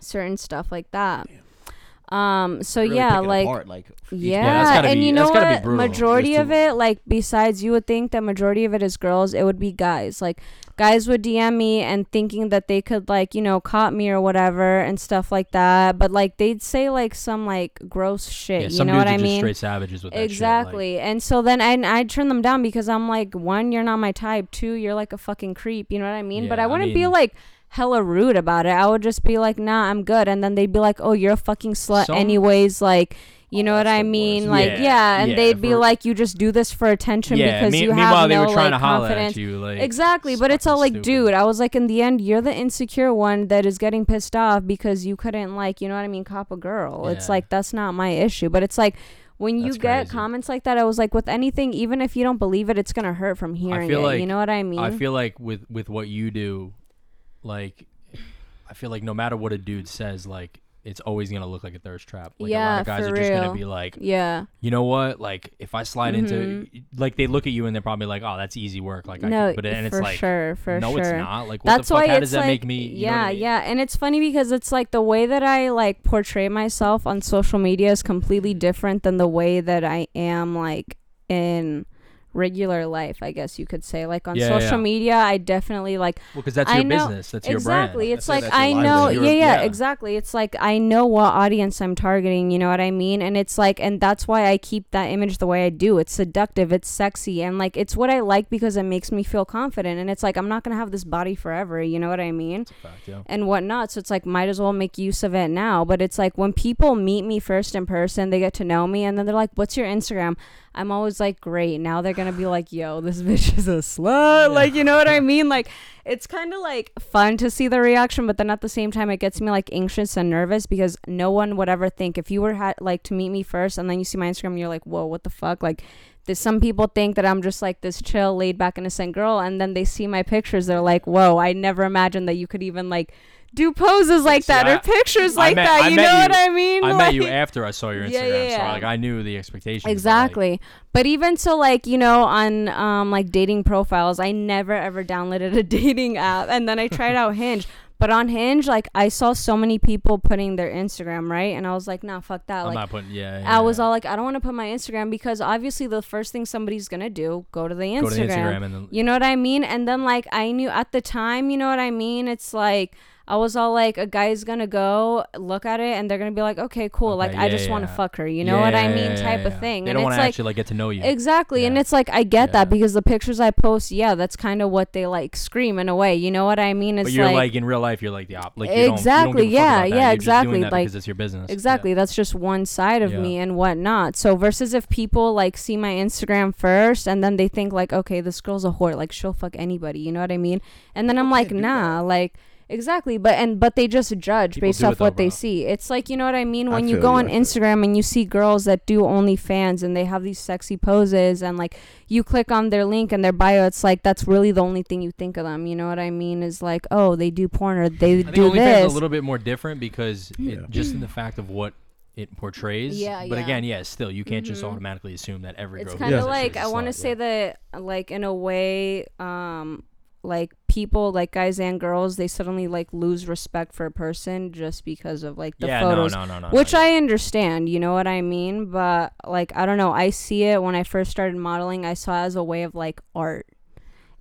certain stuff like that. Um. So Really yeah, like apart, like yeah, Yeah, and be- you know be what? Majority of it, like besides, you would think that majority of it is girls. It would be guys. Like guys would DM me and thinking that they could like you know caught me or whatever and stuff like that. But like they'd say like some like gross shit. Yeah, you some know dudes what are I just mean? straight savages with that Exactly. and so then I I turn them down because I'm like, one, you're not my type. Two, you're like a fucking creep. You know what I mean? but Yeah, I I wouldn't be mean- like hella rude about it. I would just be like, nah, I'm good. And then they'd be like, oh, you're a fucking slut Some- anyways. Like, you Oh, know what I mean? Like, Yeah, yeah. And yeah, they'd be like, you just do this for attention yeah, because me- you meanwhile have they no were trying like to holler confidence. at you like Exactly, but it's all like, stupid. dude, I was like, in the end, you're the insecure one that is getting pissed off because you couldn't, like, you know what I mean, cop a girl. It's like, that's not my issue. But it's like, when you That's get crazy. comments like that, I was like, with anything, even if you don't believe it, it's gonna hurt from hearing it. like- you know what I mean? I feel like with with what you do, like I feel like no matter what a dude says, like it's always gonna look like a thirst trap. Like a lot of guys are just real. gonna be like, yeah. you know what? Like if I slide into Mhm. like they look at you and they're probably like, oh, that's easy work. Like I no, can, but and it's for like, sure, for no, sure. it's not. Like what That's the fuck? why How does that like, make me? yeah, I mean? yeah, and it's funny because it's like the way that I like portray myself on social media is completely different than the way that I am like in regular life, I guess you could say. Like on Yeah, yeah, social yeah. media, I definitely like Well, because that's I your know- business. That's your brand. exactly. It's That's like I know, yeah, yeah, Yeah. exactly. It's like I know what audience I'm targeting. You know what I mean? And it's like, and that's why I keep that image the way I do. It's seductive. It's sexy, and like it's what I like because it makes me feel confident. And it's like I'm not gonna have this body forever. You know what I mean? It's a fact, yeah. and whatnot. So it's like might as well make use of it now. But it's like when people meet me first in person, they get to know me, and then they're like, "What's your Instagram?" I'm always like, "Great." Now they're gonna be like, "Yo, this [laughs] bitch is a slut." Like, you know what I [laughs] mean? Like, it's kind of like fun to see the reaction, but then at the same time, it gets me like anxious and nervous because no one would ever think if you were ha- like to meet me first, and then you see my Instagram, you're like, "Whoa, what the fuck?" Like. There's some people think that I'm just like this chill, laid back, innocent girl, and then they see my pictures. They're like, "Whoa, I never imagined that you could even like do poses like See, that I- or pictures like met- that. I you know you- what I mean? I met you after I saw your Instagram, Yeah, yeah, so like I knew the expectations. but, like, Exactly. But even so, like you know, on um like dating profiles, I never ever downloaded a [laughs] dating app, and then I tried out [laughs] Hinge. But on Hinge, like I saw so many people putting their Instagram right, and I was like, nah, fuck that. I'm like not putting. Yeah. yeah I was all like, I don't want to put my Instagram because obviously the first thing somebody's gonna do go to the Instagram. Go to the Instagram and then. You know what I mean? And then like I knew at the time, you know what I mean? It's like I was all like, a guy's gonna go look at it and they're gonna be like, okay, cool. like Okay, I yeah, just want to fuck her. You know Yeah, what I mean? yeah, type yeah, of thing. They and don't want to like actually like get to know you. exactly, and it's like I get Yeah. that because the pictures I post, yeah, that's kind of what they like scream in a way. You know what I mean? It's but you're like, like, in real life, you're like the op. Like you don't, you don't Exactly, give a fuck yeah, about that. yeah, You're just exactly, doing that like- because it's your business. Yeah. Exactly. That's just one side of Yeah. me and whatnot. So versus if people like see my Instagram first and then they think like, okay, this girl's a whore, like she'll fuck anybody. You know what I mean? And then I'm like, nah, that. like exactly. But and but they just judge People based off it though, what they bro. see. It's like you know what I mean I when you go you, on I. Instagram and you see girls that do OnlyFans and they have these sexy poses and like you click on their link and their bio, it's like that's really the only thing you think of them. You know what I mean? Is like, oh, they do porn or they I think do OnlyFans this. is a little bit more different because Yeah. it, just in the fact of what it portrays. Yeah, But yeah. again, yeah, still you can't just Mhm. automatically assume that every it's girl. kind who of does like I want to say yeah. that like in a way um like people like guys and girls they suddenly like lose respect for a person just because of like the yeah, photos no, no, no, no. which no. I understand, you know what I mean? But like I don't know, I see it when I first started modeling, I saw it as a way of like art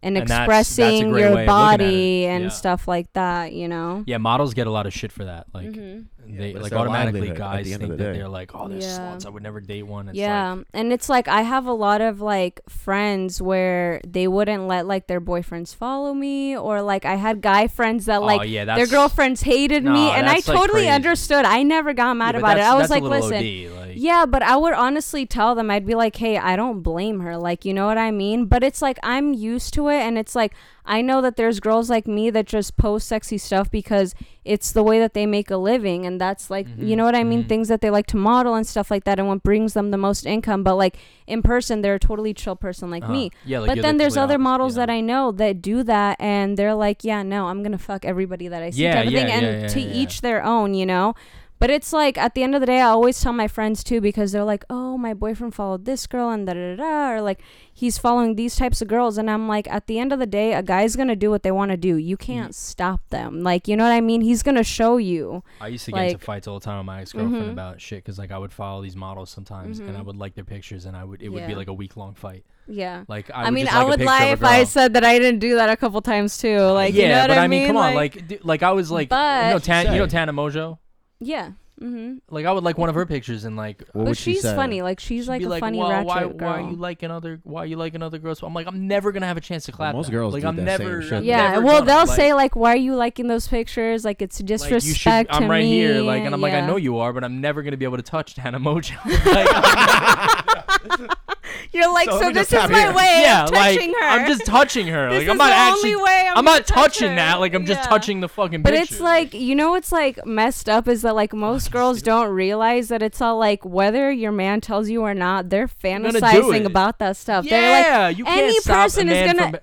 and, And that's- that's expressing your of looking at body and yeah. stuff like that, you know? Yeah, models get a lot of shit for that. Like Mhm. they but it's like automatically guys the think the that they're like, oh, they're Yeah. sluts. I would never date one. It's yeah, like, and it's like I have a lot of like friends where they wouldn't let like their boyfriends follow me, or like I had guy friends that oh like yeah, their girlfriends hated me, and I that's, like, totally understood. I never got mad yeah, about it. I was like, listen, OD, like, yeah, but I would honestly tell them, I'd be like, hey, I don't blame her. Like, you know what I mean? But it's like, I'm used to it. And it's like, I know that there's girls like me that just post sexy stuff because it's the way that they make a living. And that's like, you Mhm, know what I mean? mhm. Things that they like to model and stuff like that. And what brings them the most income. But like in person, they're a totally chill person like uh-huh. me. Yeah, like but then there's other models yeah. that I know that do that, and they're like, "Yeah, no, I'm gonna fuck everybody that I see." Yeah, type of yeah, thing. yeah, and to each their own, you know. But it's like at the end of the day, I always tell my friends too because they're like, "Oh, my boyfriend followed this girl and da da da,", or like he's following these types of girls, and I'm like, at the end of the day, a guy's gonna do what they want to do. You can't stop them. Like, you know what I mean? He's gonna show you. I used to get like- into fights all the time with my ex girlfriend Mhm. about shit because like I would follow these models sometimes and I Mhm. would like their pictures and I would it would be like a week long fight. Yeah. Like I, I, mean, I would lie if I said that I didn't do that a couple times too. Like, yeah, you know what but I I mean, come on, Like, like d- like I was like, But- you know, Tan, you know. Tana Mongeau. Yeah. Mm-hmm. Like I would like one of her pictures and like What but would she she's say? funny. Like she's she'd like be a like, funny well, ratchet why, girl. why are you liking other why are you liking other girls? I'm like, I'm never gonna have a chance to clap. most that. girls like do I'm that same never shit. I've yeah, never well, done it. they'll Like- say like, "Why are you liking those pictures? Like it's like, you disrespect should, to I'm right me." here, like, and I'm like, I Yeah. know you are, but I'm never gonna be able to touch Tana Mongeau. [laughs] like, [laughs] You're like, So so, let me this just is tap my here." way yeah, of like touching her. I'm just touching her. This like I'm is not the actually. only way I'm, I'm gonna not touch touching her. that. Like I'm just Yeah. touching the fucking. But picture. it's like you know what's like messed up is that like most girls don't realize that it's all like whether your man tells you or not, they're fantasizing about that stuff. They're like yeah, you can't any stop person a is gonna- from-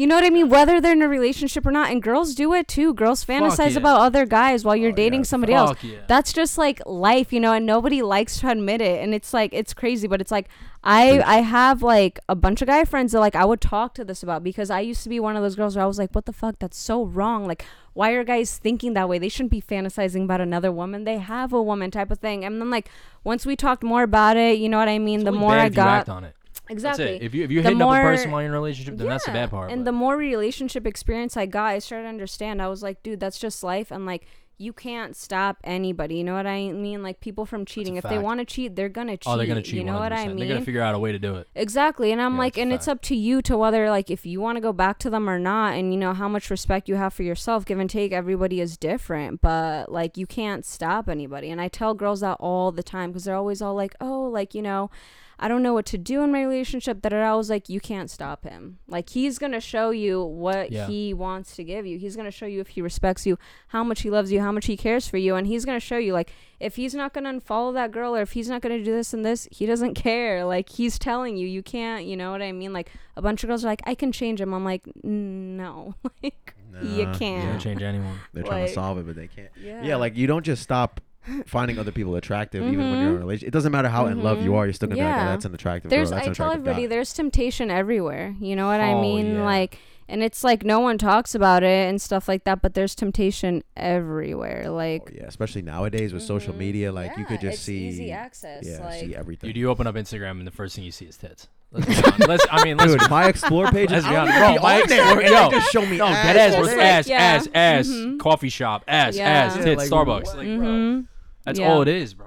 You know what I mean? Whether they're in a relationship or not, and girls do it too. Girls fantasize yeah. about other guys while you're Oh, dating yeah. somebody else. Yeah. That's just like life, you know, and nobody likes to admit it. And it's like it's crazy, but it's like I I have like a bunch of guy friends that like I would talk to this about because I used to be one of those girls where I was like, what the fuck? That's so wrong. Like, why are guys thinking that way? They shouldn't be fantasizing about another woman. They have a woman type of thing. And then like once we talked more about it, you know what I mean? It's the more I got on it. Exactly. If you if you're The hitting up a person while you're in a relationship, then that's the bad part. And but- the more relationship experience I got, I started to understand. I was like, dude, that's just life. And like, you can't stop anybody. You know what I mean? Like, people from cheating. If they want to cheat, they're gonna cheat. oh, they're gonna cheat. You know what I mean? They're gonna figure out a way to do it. Exactly. And I'm Yeah, like, and it's up to you to whether, like, if you want to go back to them or not, and you know how much respect you have for yourself. Give and take, everybody is different, but like, you can't stop anybody. And I tell girls that all the time because they're always all like, oh, like, you know, I don't know what to do in my relationship. That I was like, you can't stop him. Like, he's going to show you what Yeah. he wants to give you. He's going to show you if he respects you, how much he loves you, how much he cares for you. And he's going to show you, like, if he's not going to unfollow that girl or if he's not going to do this and this, he doesn't [laughs] care. Like he's telling you, you can't, you know what I mean? Like a bunch of girls are like, I can change him. I'm like, no, [laughs] like you Nah, You can't. can't change anyone. They're trying to solve it, but they can't. Yeah. Yeah, like you don't just stop finding other people attractive even when you're in a Mhm. relationship. It doesn't matter how in love you Mhm. are, you're still gonna be like, oh, that's an attractive there's girl. That's I an tell everybody guy. there's temptation everywhere. You know what I Oh, mean? yeah. Like and it's like no one talks about it and stuff like that, but there's temptation everywhere. Like Oh, yeah, especially nowadays with social Mhm. media, like you could just it's see, easy access. yeah, like see everything. Dude, you open up Instagram and the first thing you see is tits. Let's be honest. Let's, I mean, let's Dude, my explore page is Let's be honest. Bro, my on Explore- and yo, just show me no ass dead ass, all bro. Just day. like, ass, yeah. ass, ass, Mhm. coffee shop, ass, Yeah. ass, Yeah, tits, like, Starbucks. what? Like, bro, mhm. that's Yeah. all it is, bro.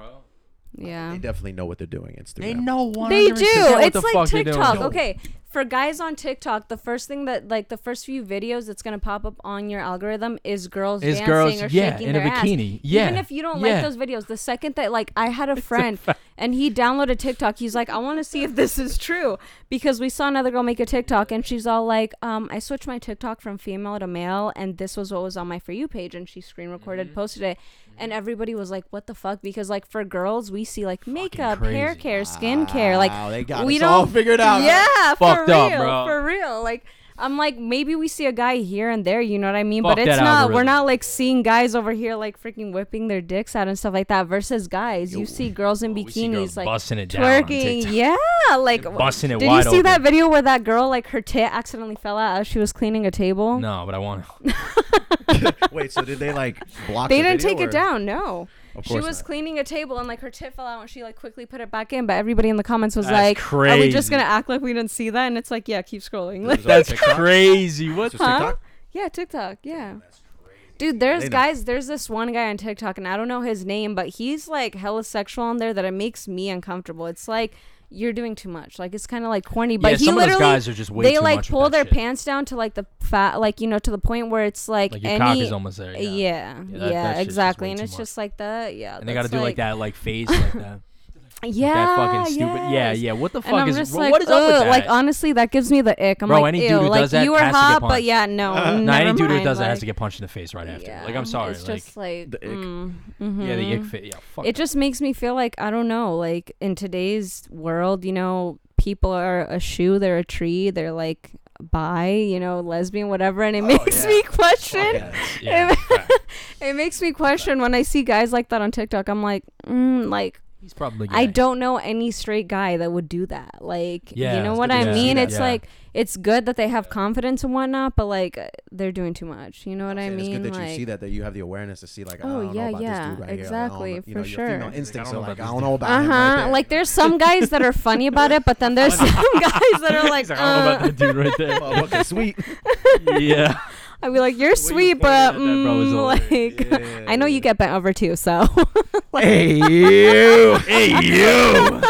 Yeah. They definitely know what they're doing. Instagram. They know one. They do. What It's the like fuck they doing. TikTok. No. Okay, for guys on TikTok, the first thing that like the first few videos that's gonna pop up on your algorithm is girls Is dancing girls, or yeah, shaking in a their ass. bikini. Yeah. Even if you don't yeah. like those videos, the second that like I had a [laughs] friend and he downloaded TikTok, he's like, I want to see if this is true because we saw another girl make a TikTok and she's all like, um, I switched my TikTok from female to male and this was what was on my for you page and she screen recorded, Mm-hmm. posted it, and everybody was like, what the fuck? Because like for girls, we see like makeup, hair crazy. care, skincare, like Wow, they got we us all don't- figured out. yeah, for Fucked real, up, bro. for real. Like I'm like maybe we see a guy here and there, you know what I mean? Fuck but it's that not. We're not like seeing guys over here like freaking whipping their dicks out and stuff like that. Versus guys, you see girls in Oh, we see girls bikinis like busting it down on twerking. Yeah, like They're busting it did wide you see that video where that girl like her tit accidentally fell out as she was cleaning a table? No, but I want to. [laughs] Wait, so did they like block? They the didn't video, take it down. No. Of She course was not. cleaning a table and like her tit fell out and she like quickly put it back in. But everybody in the comments was That's like, "Are we just gonna act like we didn't see that?" And it's like, yeah, keep scrolling. [laughs] Like, That's crazy. What? Huh? TikTok? Yeah, TikTok. Yeah. Dude, there's guys, there's this one guy on TikTok, and I don't know his name, but he's like hella sexual on there that it makes me uncomfortable. It's like you're doing too much. Like it's kind of like corny, but yeah, he some of those literally guys are just way they too like pull their shit. pants down to like the fat, like you know, to the point where it's like, Like your any. cock is almost there. yeah, Yeah. yeah, Yeah, that- that exactly, and it's much. just like that. Yeah, And they got to do like that, like face, [laughs] like that. Yeah, that fucking stupid. Yeah, yes. yeah. What the fuck I'm is? just like, what is up with that? like honestly, that gives me the ick. I'm Bro, like, any dude ew, who like does that you were has to get hot, but yeah, no, [laughs] Uh, no, never any dude who mind, does that has to get punched in the face right after. Yeah, Like, I'm sorry. It's like, just like The ick. mm, yeah, the ick mhm. fit. Yeah, fuck. It that. just makes me feel like I don't know. Like in today's world, you know, people are a shoe, they're a tree, they're like bi, you know, lesbian, whatever, and it makes yeah. me question. Okay. Yeah, [laughs] it- fact. It makes me question when I see guys like that on TikTok. I'm like, mm, like He's probably. I don't know any straight guy that would do that. Like, Yeah, you know what I mean? It's Yeah. like it's good that they have confidence and whatnot, but like uh, they're doing too much. You know what I And mean? It's good that like, you see that that you have the awareness to see like Oh, I don't yeah, know about yeah, this dude right exactly, here. Like, know, you for know, your sure. instincts I are don't know like I about don't this know about Uh him huh. right like there's some guys that are funny about it, but then there's [laughs] some [laughs] guys that are like, He's like, I don't know about uh, that dude right there. Oh, okay, sweet. [laughs] yeah. I'd be like, you're you sweet, pointed but at that, bro, was mm, like, Yeah, [laughs] I know you get bent over too, so. [laughs] Hey [laughs] you, Hey you.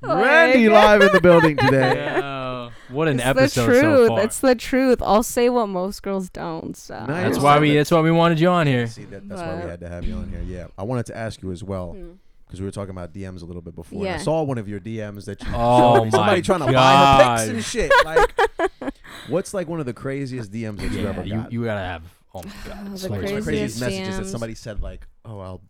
Brandy live in the building today. Yeah. What an it's episode the truth. so far. It's the truth. I'll say what most girls don't. So. Nice. that's why we. That's why we wanted you on here. See, that, that's why we had to have you on here. Yeah, I wanted to ask you as well Hmm. Because we were talking about DMs a little bit before. and I Yeah. saw one of your DMs that you Oh [laughs] showed me. somebody my trying to buy her pics and shit. Like, [laughs] what's like one of the craziest DMs that you Yeah, ever you, got? you gotta have. Oh my god. Oh, it's the so much Like, craziest craziest messages that somebody said like, "Oh, I'll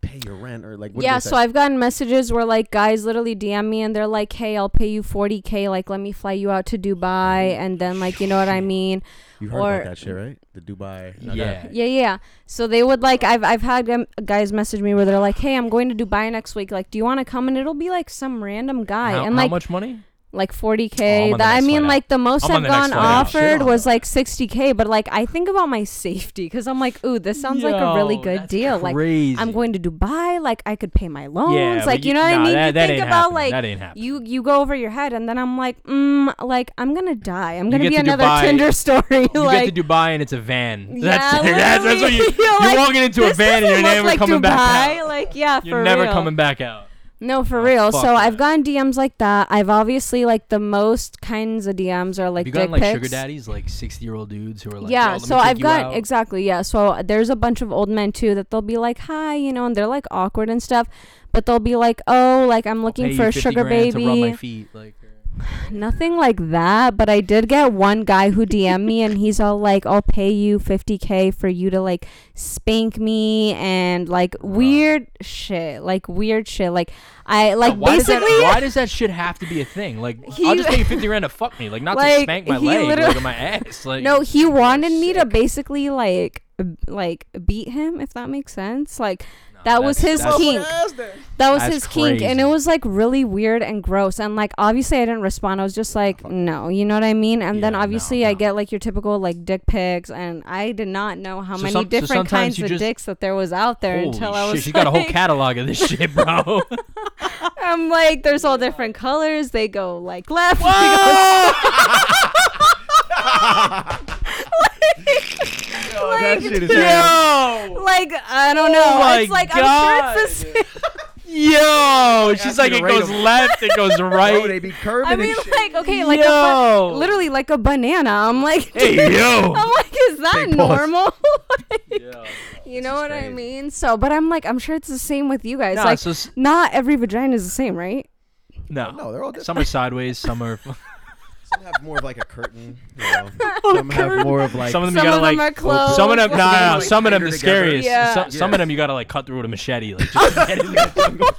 pay your rent," or like, what yeah, so? I've gotten messages where like guys literally DM me and they're like, "Hey, I'll pay you 40k. Like, let me fly you out to Dubai." And then like, you know what I mean? you heard or- about that shit, right? The Dubai. no, Yeah. that- Yeah, yeah. So they would like I've I've had um, guys message me where they're like, "Hey, I'm going to Dubai next week. Like, do you want to come?" And it'll be like some random guy How, and how like much money? Like 40k. Oh, I'm on the that I mean, like the most I'm I've gone offered was like 60k. But like I think about my [laughs] safety because I'm like, ooh, this sounds like a really good deal. Like. I'm going to Dubai. Like I could pay my loans. Yeah, like but you know what nah, I mean? That, you that think about happening. like that ain't happening. you you go over your head, and then I'm like, mm, like I'm gonna die. I'm gonna be another Dubai- Tinder story. You like get to Dubai and it's a van. Yeah, That's [laughs] that's, that's what you. [laughs] You're You're like, walking into a van and you're never like coming Dubai. back out. Like yeah, for You're never coming back out. No, for Oh, real. So I've gotten DMs like that. I've obviously like the most kinds of DMs are like Have you dick like pics. sugar daddies, like sixty year old dudes who are like, yeah, so I've got out. exactly yeah. So there's a bunch of old men too that they'll be like, "Hi," you know, and they're like awkward and stuff, but they'll be like, "Oh, like I'm looking for a sugar grand to rub my baby." feet, like, Nothing like that, but I did get one guy who DM'd me and he's all like, "I'll pay you 50k for you to like spank me and like weird shit, like weird shit. Like I like why basically does that, why does that shit have to be a thing? Like, [laughs] I'll just pay you [laughs] fifty grand to fuck me, like not to spank my he leg, like or my ass. Like, No, he oh, wanted me to basically like like beat him if that makes sense. Like that was his that's- kink. That was That's his kink and it was like really weird and gross and like obviously I didn't respond. I was just like, "No." You know what I mean? And then Yeah, no, obviously I get like your typical like dick pics and I did not know how So many some- different sometimes kinds of just- dicks that there was out there until I shit, was she's got a whole catalog of this shit, bro. [laughs] I'm like there's all different colors. They go like left. [laughs] they Yo, that Like, shit is yo. like I don't Oh know. my it's like I'm sure it's the same. Yo, she's asking like it goes goes 'em. left, it goes [laughs] Bro, right. they be curving I mean, like okay, like a Yo. ba- literally like a banana. I'm like, Hey, yo. [laughs] I'm like, is that Big normal? [laughs] Like, Yeah. you know is what I mean? So, but I'm like, I'm sure it's the same with you guys. Nah, like, so s- not every vagina is the same, right? no, No, they're all different. some are sideways, some are. Some have more of like a curtain. You know. [laughs] Some have more of like. some of them Some you of gotta them like. are closed. Some of them, like- nah, nah, like some of them the tighter together. scariest. Yeah. Some, some Yeah. of them you gotta like cut through with a machete, like [laughs] just to get in oh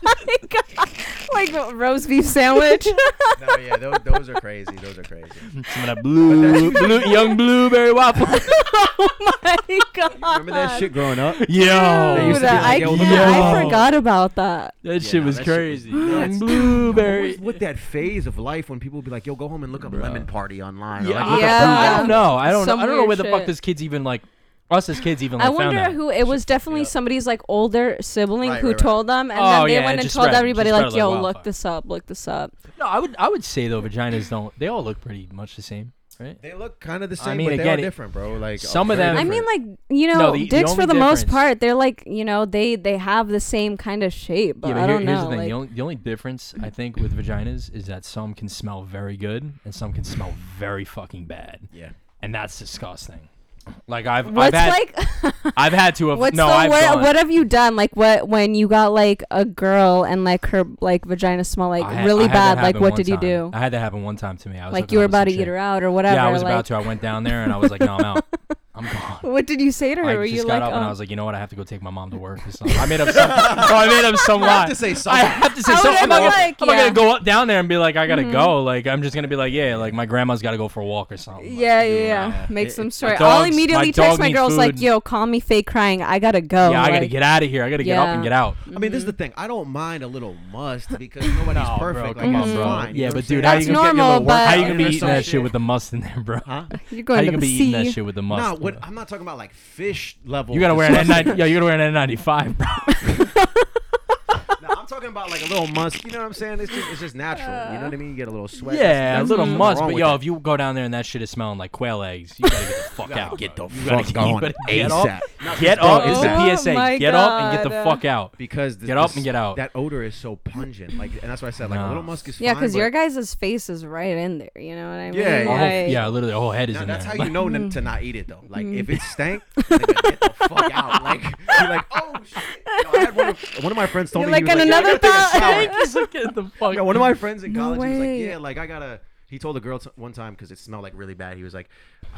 like a roast beef sandwich. [laughs] no, yeah, those, those are crazy. Those are crazy. Some of that blue, blue, young blueberry waffle. oh my god! Remember that shit growing up? Yo, They used to be Dude, like, I, yo, can't- look I that. forgot about that. that Yeah, shit no, was that shit was crazy. [gasps] nuts. young blueberry. What was with that phase of life when people would be like, "Yo, go home and look up Bro. Lemon Party online." Yeah, like, I- Yeah. I don't know. I don't. Some I don't know where weird the fuck shit. this kids even like. Us as kids even like, I found wonder out. who it was. Definitely up. somebody's like older sibling Right, who right, right. told them, and Oh, then they yeah, went it and just told spread- everybody just like, spread like "Yo, look wildfire. this up, look this up." No, I would. I would say though, vaginas don't. They all look pretty much the same, right? They look kind of the I same, mean, but they again, are different, bro. Like some of them- I mean, like you know, No, the- the dicks for only the most part, they're like you know they they have the same kind of shape, but yeah, but I here- don't here's know. the thing: like, the, only, the only difference I think with vaginas is that some can smell very good and some can smell very fucking bad, yeah. and that's disgusting. Like I've what's [laughs] I've had like I've had to have what's no the I've what, what have you done like what when you got like a girl and like her like vagina smell like had- really I had that bad like what did you do I had that happen one time to me. I was like you were about to eat her out or whatever Yeah, I was like, about to. I went down there and I was like, no, I'm out. [laughs] I'm gone. what did you say to her I were just you got like up and I um, was like, you know what? I have to go take my mom to work or [laughs] something. I made up some. no, I made up some You lie. have to say I something. have to say I something. would've I'm not, been gonna, like, I'm not yeah. gonna go up down there and be like, I gotta go. Like, I'm just gonna be like, yeah, like my grandma's gotta go for a walk or something. Like, yeah yeah yeah yeah. make It- some my story I'll dogs- immediately my text dog my needs girls like food. yo call me fake crying I gotta go Yeah, I gotta like, get out of here. I gotta get up and Yeah. get out. I mean, this is the thing. I don't mind a little must because nobody's No, bro, perfect. come like, on, it's bro. fine. you Yeah, know but what I'm dude, how That's you gonna get your normal, little work? How but- you gonna be eating that shit shit. with the must in there, bro? Huh? [laughs] you're How going you to gonna the be eating that shit with the must? Bro? what, I'm not talking about like fish level. You gotta wear an. N9. Yeah, you gotta wear an N95, bro. [laughs] [laughs] No, I'm talking about like a little musk. You know what I'm saying? It's just it's just natural. You know what I mean? You get a little sweat. Yeah, a little there's nothing must. wrong But yo, that. if you go down there and that shit is smelling like quail eggs, you gotta get the fuck out. get the You gotta fuck get- you going better Get up. ASAP. Get bro, up. It's it's the that- Oh PSA. Get up and get the God. fuck out. because th- Get up and get out. That odor is so pungent. Like, and that's why I said like No. a little musk is yeah fine. because but your guys' face is right in there you know what I mean Yeah, Our whole- Like- yeah, literally, the whole head is Now, in that's there. how you know [laughs] n- to not eat it though. Like if it [laughs] stank, nigga, get the fuck out. Like [laughs] you're like, oh shit. Yo, I had one, of, one of my friends told You're me he like, was "And like, yeah, I another gotta take a thought." He's like, get the fuck. Yeah, one of my friends in No college, he was way. like, yeah, like I gotta. He told a girl t- one time because it smelled like really bad. He was like,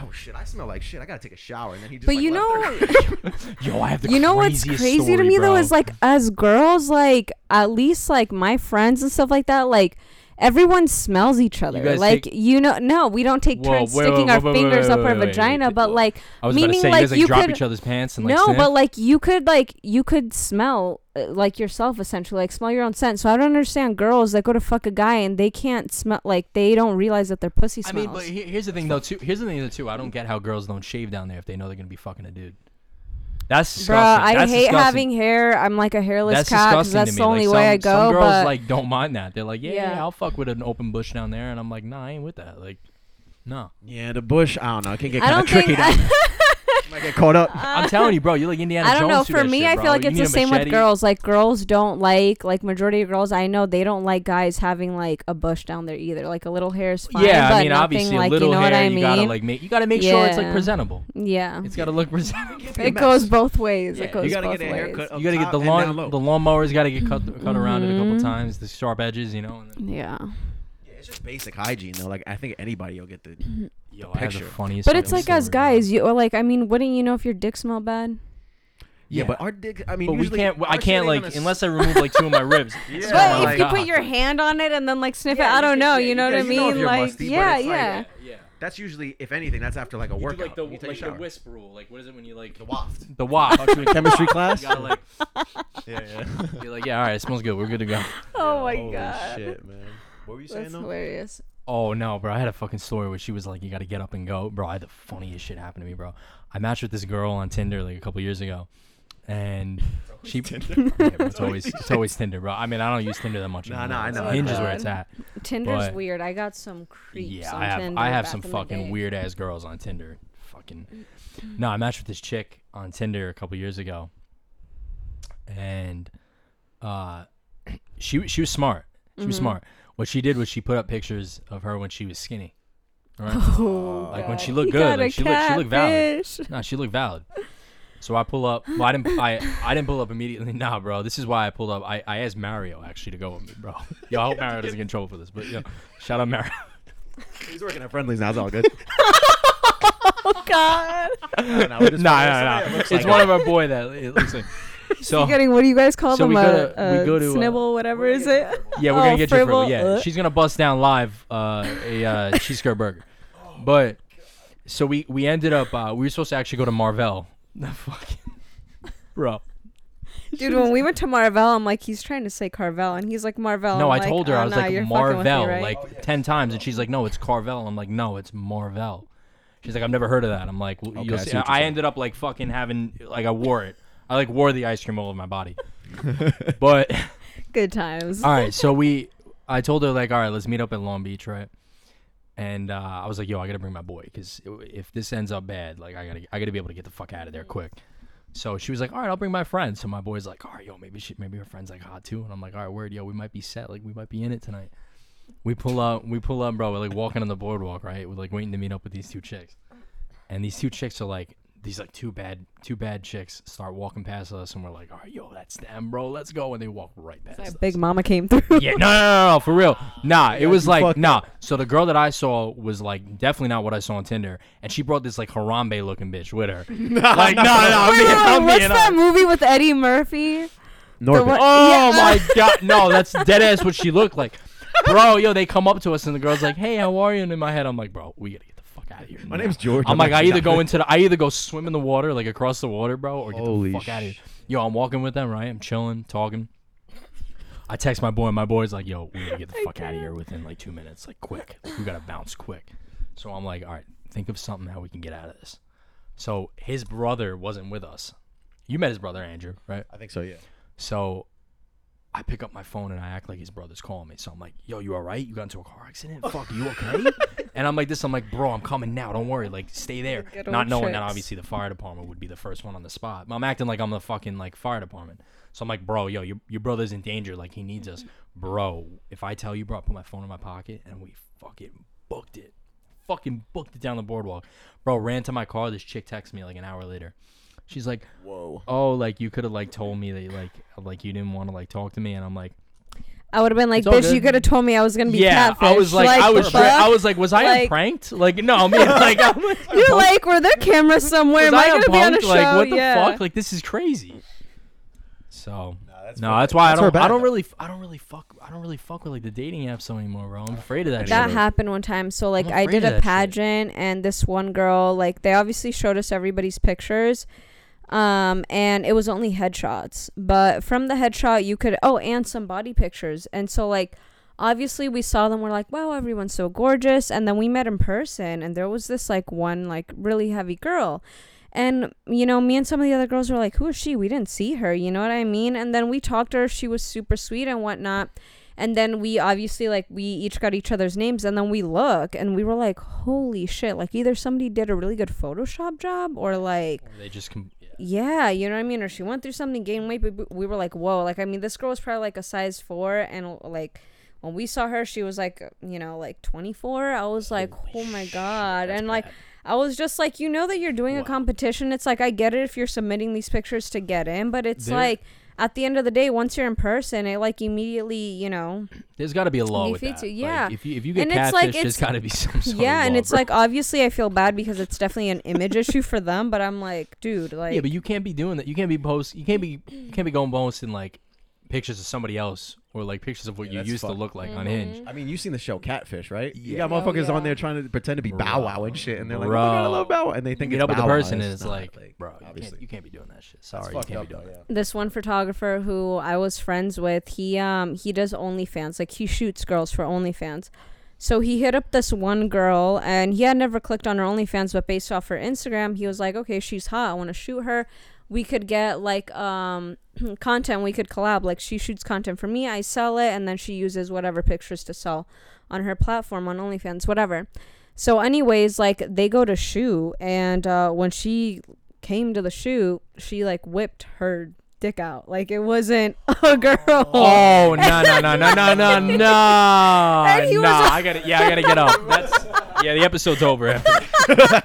"Oh shit, I smell like shit. I gotta take a shower." And then he just. but like, you left know her. [laughs] [laughs] Yo, I have the you know what's craziest crazy to story, me though bro. is like as girls like at least like my friends and stuff like that like everyone smells each other. guys like take- you know, no, we don't take Whoa, turns wait, sticking our fingers up our vagina, but like I was about to Meaning, say you like, guys like you drop could- each other's pants and like no, sniff? but like you could like you could smell uh, like yourself essentially, like smell your own scent. So I don't understand girls that go to fuck a guy and they can't smell like they don't realize that their pussy smells. I mean, but here's the thing though too. Here's the thing though too. I don't get how girls don't shave down there if they know they're gonna be fucking a dude. That's Bruh, disgusting. I That's hate disgusting. having hair. I'm like a hairless cat. That's cat 'cause disgusting that's to me. the only like, way some, I go. Some girls but like don't mind that. They're like, yeah, yeah, Yeah. I'll fuck with an open bush down there, and I'm like, nah, I ain't with that. Like, no. Yeah, the bush. I don't know. It can get I kind of don't tricky. think. down [laughs] You might get caught up. [laughs] I'm telling you, bro. You're like Indiana Jones. I don't Jones know. For me, shit, I bro. feel like You it's the a same with girls. Like girls don't like like majority of girls I know they don't like guys having like a bush down there either. Like a little hair is fine. Yeah, but I mean, nothing obviously, like a little you know hair. what I you gotta like make. You gotta make sure it's like presentable. yeah, It's gotta look [laughs] presentable. it goes both ways. Yeah, it you goes gotta both get a ways. haircut. Up You gotta get the and down lawn. low. The lawnmower's gotta get cut cut around it a couple Mhm. times. The sharp edges, you know. And then, Yeah, Yeah, it's just basic hygiene though. Like I think anybody will get the. Mm-hmm. yo, The I have the picture. funniest. but it's fucking like as story, guys, you or like I mean, wouldn't you know if your dick smell bad? Yeah, Yeah. but our dick. I mean, But we usually can't. I our can't ain't like gonna unless I remove like two of my ribs. [laughs] Yeah. But Oh if my you God. put your hand on it and then like sniff Yeah, it, I you don't can- know. yeah, you know you what I can- know if mean? you're Like, musty, but yeah, it's like- yeah. yeah. That's usually, if anything, that's after like a You do workout. like the You take a like the shower. wisp rule. Like what is it when you like The waft. the waft? You in chemistry [laughs] class. You gotta like [laughs] yeah, yeah. you're like yeah, all right, it smells good. We're good to go. Oh my Holy god, shit, man. What were you saying that's though? hilarious. Oh no, bro! I had a fucking story where she was like, "You got to get up and go, bro." I had the funniest shit happen to me, bro. I matched with this girl on Tinder like a couple years ago, and [laughs] she [laughs] Yeah, bro, it's [laughs] always it's always Tinder, bro. I mean, I don't use Tinder that much. Nah, anymore. nah, I know, I Hinge is know. where it's at. Tinder's But- weird. I got some creeps Yeah, on I have Tinder I have back some in the fucking day. weird ass girls on Tinder. Fucking no, I matched with this chick on Tinder a couple years ago, and uh, [clears throat] she she was smart. She was Mhm. smart. What she did was she put up pictures of her when she was skinny. Right? [laughs] Oh, Like, when she looked good, like, she looked- she looked valid. catfish. nah, she looked valid. [laughs] So I pull up. Well, I didn't. I I didn't pull up immediately. [laughs] Nah, bro. This is why I pulled up. I, I asked Mario actually to go with me, bro. Yo, I hope Mario doesn't get in trouble for this. But yo, shout out Mario. He's working at Friendly's now. It's all good. Oh God. nah, nah, nah, nah, nah. that It's like one a- of our boy that it looks like. [laughs] So getting what do you guys call so them? we a, go to- we a go to, uh, snibble, whatever is it? yeah, we're [laughs] Oh, gonna get you for fribble, yeah. uh. She's gonna bust down live uh, a uh, [laughs] cheese curd burger, but so we we ended up uh, we were supposed to actually go to Marvell. The fucking bro. Dude, when we went to Marvel, I'm like, he's trying to say Carvel, and he's like Marvel. No, I'm I like, told her oh, I was nah, like you're fucking with me, Marvel like ten times, and she's like, "No, it's Carvel." I'm like, "No, it's Marvel." She's like, "I've never heard of that." I'm like, well, Okay, "You'll I see." see what you're I ended up like fucking having like I wore it. I like wore the ice cream all over my body. But [laughs] Good times. all right, so we, I told her like, all right, let's meet up at Long Beach, right? And uh, I was like, yo, I gotta bring my boy because if this ends up bad, like I gotta, I gotta be able to get the fuck out of there quick. So she was like, all right, I'll bring my friend. So my boy's like, all right, yo, maybe she, maybe her friend's like hot too. And I'm like, all right, word, yo, we might be set, like we might be in it tonight. We pull up, we pull up, bro. We're like walking on the boardwalk, right? We're like waiting to meet up with these two chicks, and these two chicks are like, these like two bad, two bad chicks start walking past us, and we're like, all right, yo, that's them, bro. Let's go. And they walk right past us. That big mama came through. Yeah, no, no, no, no, for real. [sighs] Nah, it was like fucked nah. So the girl that I saw was like definitely not what I saw on Tinder, and she brought this like Harambe looking bitch with her. [laughs] like no, no, I'm Wait, being, wait, I'm what's being that honest. movie with Eddie Murphy? Norbit. Oh Yeah. my [laughs] god, no, that's dead ass what she looked like, bro. Yo, they come up to us and the girl's like, "Hey, how are you?" And in my head, I'm like, "Bro, we gotta get the fuck out of here." My name's George. I'm like, I either go into the, I either go swim in the water, like across the water, bro, or get Holy the fuck out of here. Yo, I'm walking with them, right? I'm chilling, talking. I text my boy, and my boy's like, "Yo, we gotta get the fuck out of here within like two minutes, like quick. Like, we gotta bounce quick." So I'm like, "All right, think of something how we can get out of this." So his brother wasn't with us. You met his brother Andrew, right? I think so. Yeah. So I pick up my phone and I act like his brother's calling me. So I'm like, yo, you all right? You got into a car accident? Oh. Fuck, you okay? [laughs] and I'm like this. I'm like, bro, I'm coming now. Don't worry. Like, stay there. Good Not knowing that tricks. obviously the fire department would be the first one on the spot. But I'm acting like I'm the fucking like fire department. So I'm like, bro, yo, your, your brother's in danger. Like, he needs us. Bro, if I tell you, bro, I put my phone in my pocket and we fucking booked it. Fucking booked it down the boardwalk. Bro, ran to my car. This chick texted me like an hour later. She's like, Whoa. oh, like you could have like told me that like like you didn't want to like talk to me, and I'm like, I would have been like, It's all bitch, good. you could have told me I was gonna be yeah, catfish. I was like, I the was straight, I was like, was I Like- pranked? Like, no, I mean, [laughs] like, I'm like, You're like, were there cameras somewhere? was Am I I gonna be on a punked? show? Like, what the yeah. fuck? Like, this is crazy. So Nah, No, that's why I That's her don't. I bad, don't though. really. I don't really fuck. I don't really fuck with like the dating apps anymore, bro. I'm afraid of that. that shit. happened one time so like I'm i afraid did of a that shit. pageant and this one girl like they obviously showed us everybody's pictures um and it was only headshots. But from the headshot you could oh and some body pictures. And so like obviously we saw them. We're like wow everyone's so gorgeous. And then we met in person and there was this like one like really heavy girl. And you know me and some of the other girls were like who is she? We didn't see her. You know what i mean? And then we talked to her. She was super sweet and whatnot. And then we obviously like we each got each other's names. And then we look and we were like holy shit. Like either somebody did a really good photoshop job or like They just. Com- yeah. you know what i mean or she went through something gained weight but we were like whoa like i mean this girl was probably like a size four and uh, like when we saw her she was like uh, you know like 24 i was like oh my god and like I was just like, you know that you're doing a competition. It's like I get it if you're submitting these pictures to get in, but it's There- like at the end of the day, once you're in person, it like immediately, you know, There's got to be a law with that. you- Like, yeah. if you if you get And it's catfish, like there's it's- got to be [laughs] some sort yeah, and law, it's bro. like obviously I feel bad because it's definitely an image issue for them, but I'm like, dude, like, yeah, but you can't be doing that. You can't be post. You can't be. You can't be going posting like pictures of somebody else or like pictures of what Yeah, you that's used to fucked. look like on Mhm. Hinge. I mean, you've seen the show Catfish, right? You Yeah. got Oh, motherfuckers yeah. on there trying to pretend to be Bow Wow and shit, and they're like, "Oh my god, I Bro. love Bow Wow," and they think meet it's up with the Bow Wow, person and and it's like, like, bro, you obviously. can't, you can't be doing that shit. Sorry, you can't up, be doing that. this one photographer who I was friends with, he um he does OnlyFans, like he shoots girls for OnlyFans. So he hit up this one girl and he had never clicked on her OnlyFans, but based off her Instagram, he was like, Okay, she's hot, I wanna shoot her. We could get like um [clears throat] content, we could collab. Like she shoots content for me, I sell it, and then she uses whatever pictures to sell on her platform on OnlyFans, whatever. So anyways, like they go to shoot and uh when she came to the shoot, she like whipped her dick out. Like it wasn't [laughs] a girl. Oh no no no no no no no! [laughs] And he no, was- I gotta yeah, I gotta get up. That's yeah, the episode's over. After. [laughs]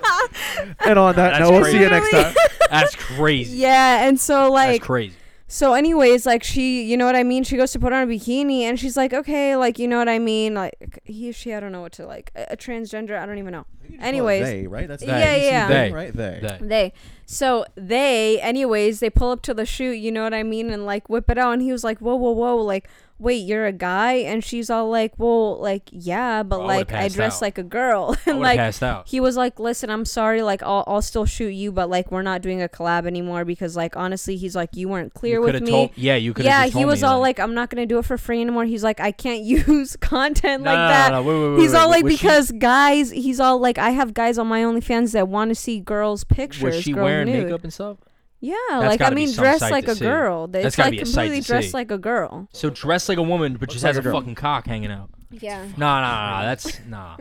And on that That's note, we'll see you next time. That's crazy. Yeah, and so like That's crazy. So anyways, like she, you know what I mean? She goes to put on a bikini and she's like, "Okay, like you know what I mean? Like he or she I don't know what to like a, a transgender, I don't even know." Anyways, they, right? That's Yeah, they. You see yeah. they, They. right? They. That- they so they anyways they pull up to the shoot you know what i mean and like whip it out and he was like whoa whoa whoa like wait you're a guy and she's all like well like yeah but I like i dress out. like a girl [laughs] and like he was like listen i'm sorry like I'll, I'll still shoot you but like we're not doing a collab anymore because like honestly he's like you weren't clear you with me Told, yeah, you could. yeah he was me, all like i'm not gonna do it for free anymore he's like i can't [laughs] use content no, like no, that No, wait, wait, He's wait, all like was she- because guys, he's all like I have guys on my OnlyFans that want to see girls' pictures. was she girls wearing nude. makeup and stuff? Yeah, That's like I gotta be mean, some dressed sight like to a see. girl. That's It's gotta like be a sight completely to dressed see. like a girl. So dressed like a woman, but just like has a a girl. fucking cock hanging out. Yeah, No, no, no, no. That's nah.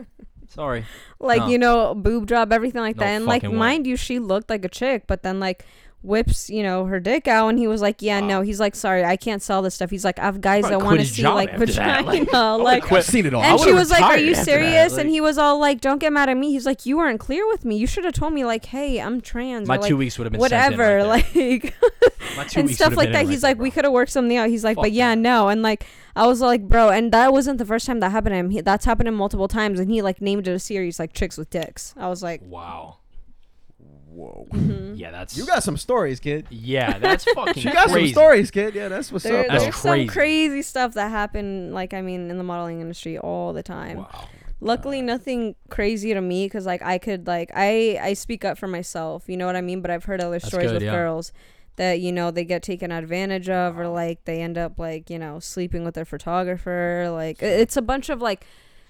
Sorry. like No. you know, boob job, everything like No that. And like, fucking way. mind you, she looked like a chick, but then like whips, you know, her dick out, and he was like, "Yeah, no." He's like, "Sorry, I can't sell this stuff." He's like, "I have guys that want to see like after that. vagina." Like, [laughs] I like, would've. I've seen it all. And she was like, "Are you serious?" like- and he was all like, "Don't get mad at me." He's like, "You weren't clear with me. You should have told me like, hey, I'm trans." My or, like, [laughs] two weeks would have been sent in whatever, right like. And stuff like that. in He's right like, there, we could have worked something out. He's like, Fuck but yeah, that. no. And like, I was like, bro, and that wasn't the first time that happened to him. He, that's happened to him multiple times, and he like named it a series like chicks with dicks. I was like, Wow. Whoa. mm-hmm. Yeah, that's. You got some stories, kid. Yeah, that's fucking. [laughs] You got crazy. some stories, kid. Yeah, that's what's there, up. That's though. there's crazy. some crazy stuff that happened. Like, I mean, in the modeling industry all the time. Wow. Luckily, nothing crazy to me because like I could like I I speak up for myself. You know what I mean? But I've heard other That's stories good, with yeah. girls that you know they get taken advantage of or like they end up like you know sleeping with their photographer. Like i- it's a bunch of like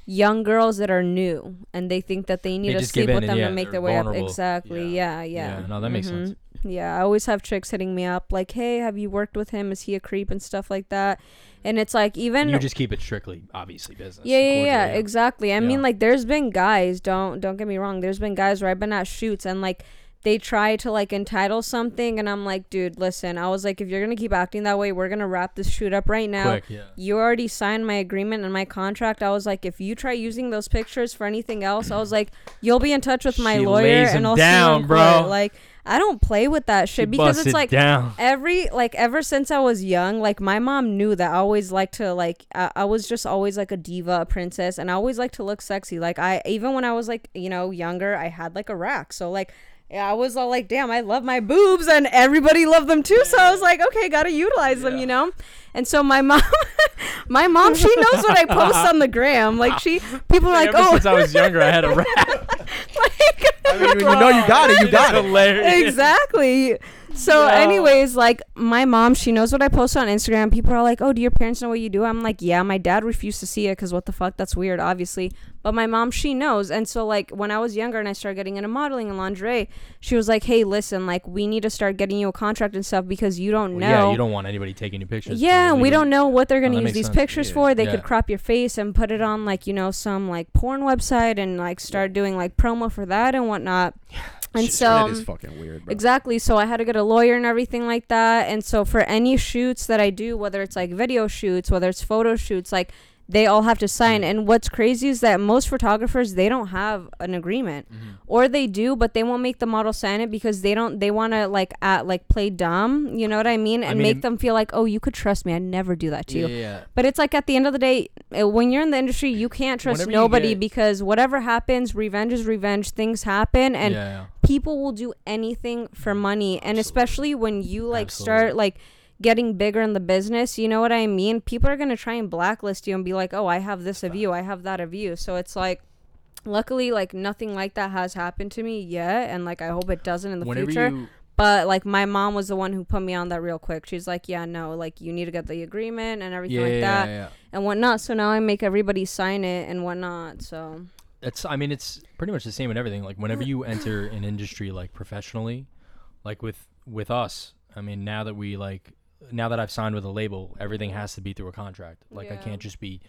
young girls that are new and they think that they need They to sleep with them and, to make their way up. Exactly. Yeah. Yeah. Yeah, no, that makes sense. Mhm. Yeah, I always have tricks hitting me up like, "Hey, have you worked with him? Is he a creep?" and stuff like that. And it's like even And you just keep it strictly, obviously, business. yeah, yeah, yeah, exactly. I mean, like, there's been guys. Don't don't get me wrong. There's been guys where I've been at shoots and like they try to like entitle something, and I'm like, dude, listen. I was like, if you're gonna keep acting that way, we're gonna wrap this shoot up right now. Quick, yeah. You already signed my agreement and my contract. I was like, if you try using those pictures for anything else, I was like, you'll be in touch with my She lawyer and I'll down, see you bro. court. Like, I don't play with that shit She because it's like down. every like ever since I was young, like my mom knew that I always liked to like I, I was just always like a diva, a princess, and I always liked to look sexy. Like I even when I was like you know younger, I had like a rack, so like I was all like, damn, I love my boobs, and everybody loved them too. So I was like, okay, gotta utilize them, you know. And so my mom, [laughs] my mom, she knows what I post on the gram. Like she, people are like, Ever oh, since I was younger, I had a [laughs] rap. like, I mean, when you know you got it, you got it. Hilarious. exactly. So, anyways, like my mom, she knows what I post on Instagram. People are like, "Oh, do your parents know what you do?" I'm like, "Yeah." My dad refused to see it because what the fuck? That's weird, obviously. But my mom, she knows. And so, like when I was younger and I started getting into modeling and lingerie, she was like, "Hey, listen, like we need to start getting you a contract and stuff because you don't Well, know." yeah, you don't want anybody taking your pictures. Yeah, we don't know what they're Oh, gonna that use these sense. pictures Yeah. for. They Yeah. could crop your face and put it on like you know some like porn website and like start doing like promo for that and whatnot. And Shit, so is fucking weird, bro. Exactly. So I had to get a lawyer and everything like that. And so for any shoots that I do, whether it's like video shoots, whether it's photo shoots, like they all have to sign. And what's crazy is that most photographers they don't have an agreement, Mm-hmm. or they do, but they won't make the model sign it because they don't. They want to like at like play dumb. You know what I mean? I And mean, make them feel like, oh, you could trust me. I'd never do that to Yeah, you. yeah. But it's like at the end of the day, uh, when you're in the industry, you can't trust Whenever nobody get- because whatever happens, revenge is revenge. Things happen, and yeah, people will do anything for money and especially when you like Absolutely. start like getting bigger in the business you know what i mean? People are going to try and blacklist you and be like oh i have this of you i have that of you. So it's like luckily like nothing like that has happened to me yet and like i hope it doesn't in the Whenever future. you but like my mom was the one who put me on that real quick. She's like yeah no like you need to get the agreement and everything yeah, like yeah, that yeah, and whatnot. So now i make everybody sign it and whatnot so. It's I mean it's pretty much the same in everything. Like whenever you [sighs] enter an industry like professionally, like with with us, I mean now that we like now that I've signed with a label, everything has to be through a contract. Like I Yeah. can't just be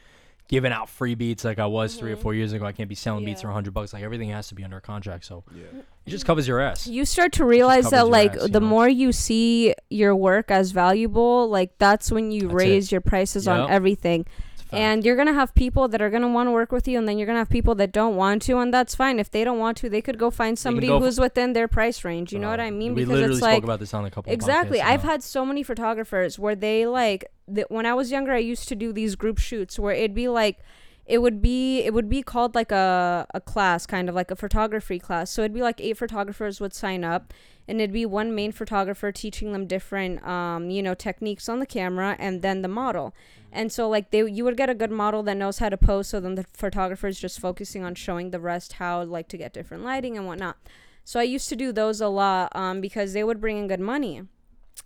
giving out free beats like I was three or Mhm. four years ago. I can't be selling beats Yeah. for hundred bucks. Like everything has to be under a contract. So Yeah. it just covers your ass. you start to realize covers that your like ass, you the know? more you see your work as valuable like that's when you That's it. raise your prices Yep. on everything It's a fact. And you're gonna have people that are gonna want to work with you and then you're gonna have people that don't want to and that's fine if they don't want to they could go find somebody go f- who's within their price range you know what Uh, i mean We because literally it's spoke like about this on a couple. exactly i've now. had so many photographers where they like th- when i was younger i used to do these group shoots where it'd be like it would be it would be called like a, a class kind of like a photography class so it'd be like eight photographers would sign up and it'd be one main photographer teaching them different um, you know techniques on the camera and then the model. And so like they you would get a good model that knows how to pose so then the photographer is just focusing on showing the rest how like to get different lighting and whatnot. So i used to do those a lot um, because they would bring in good money.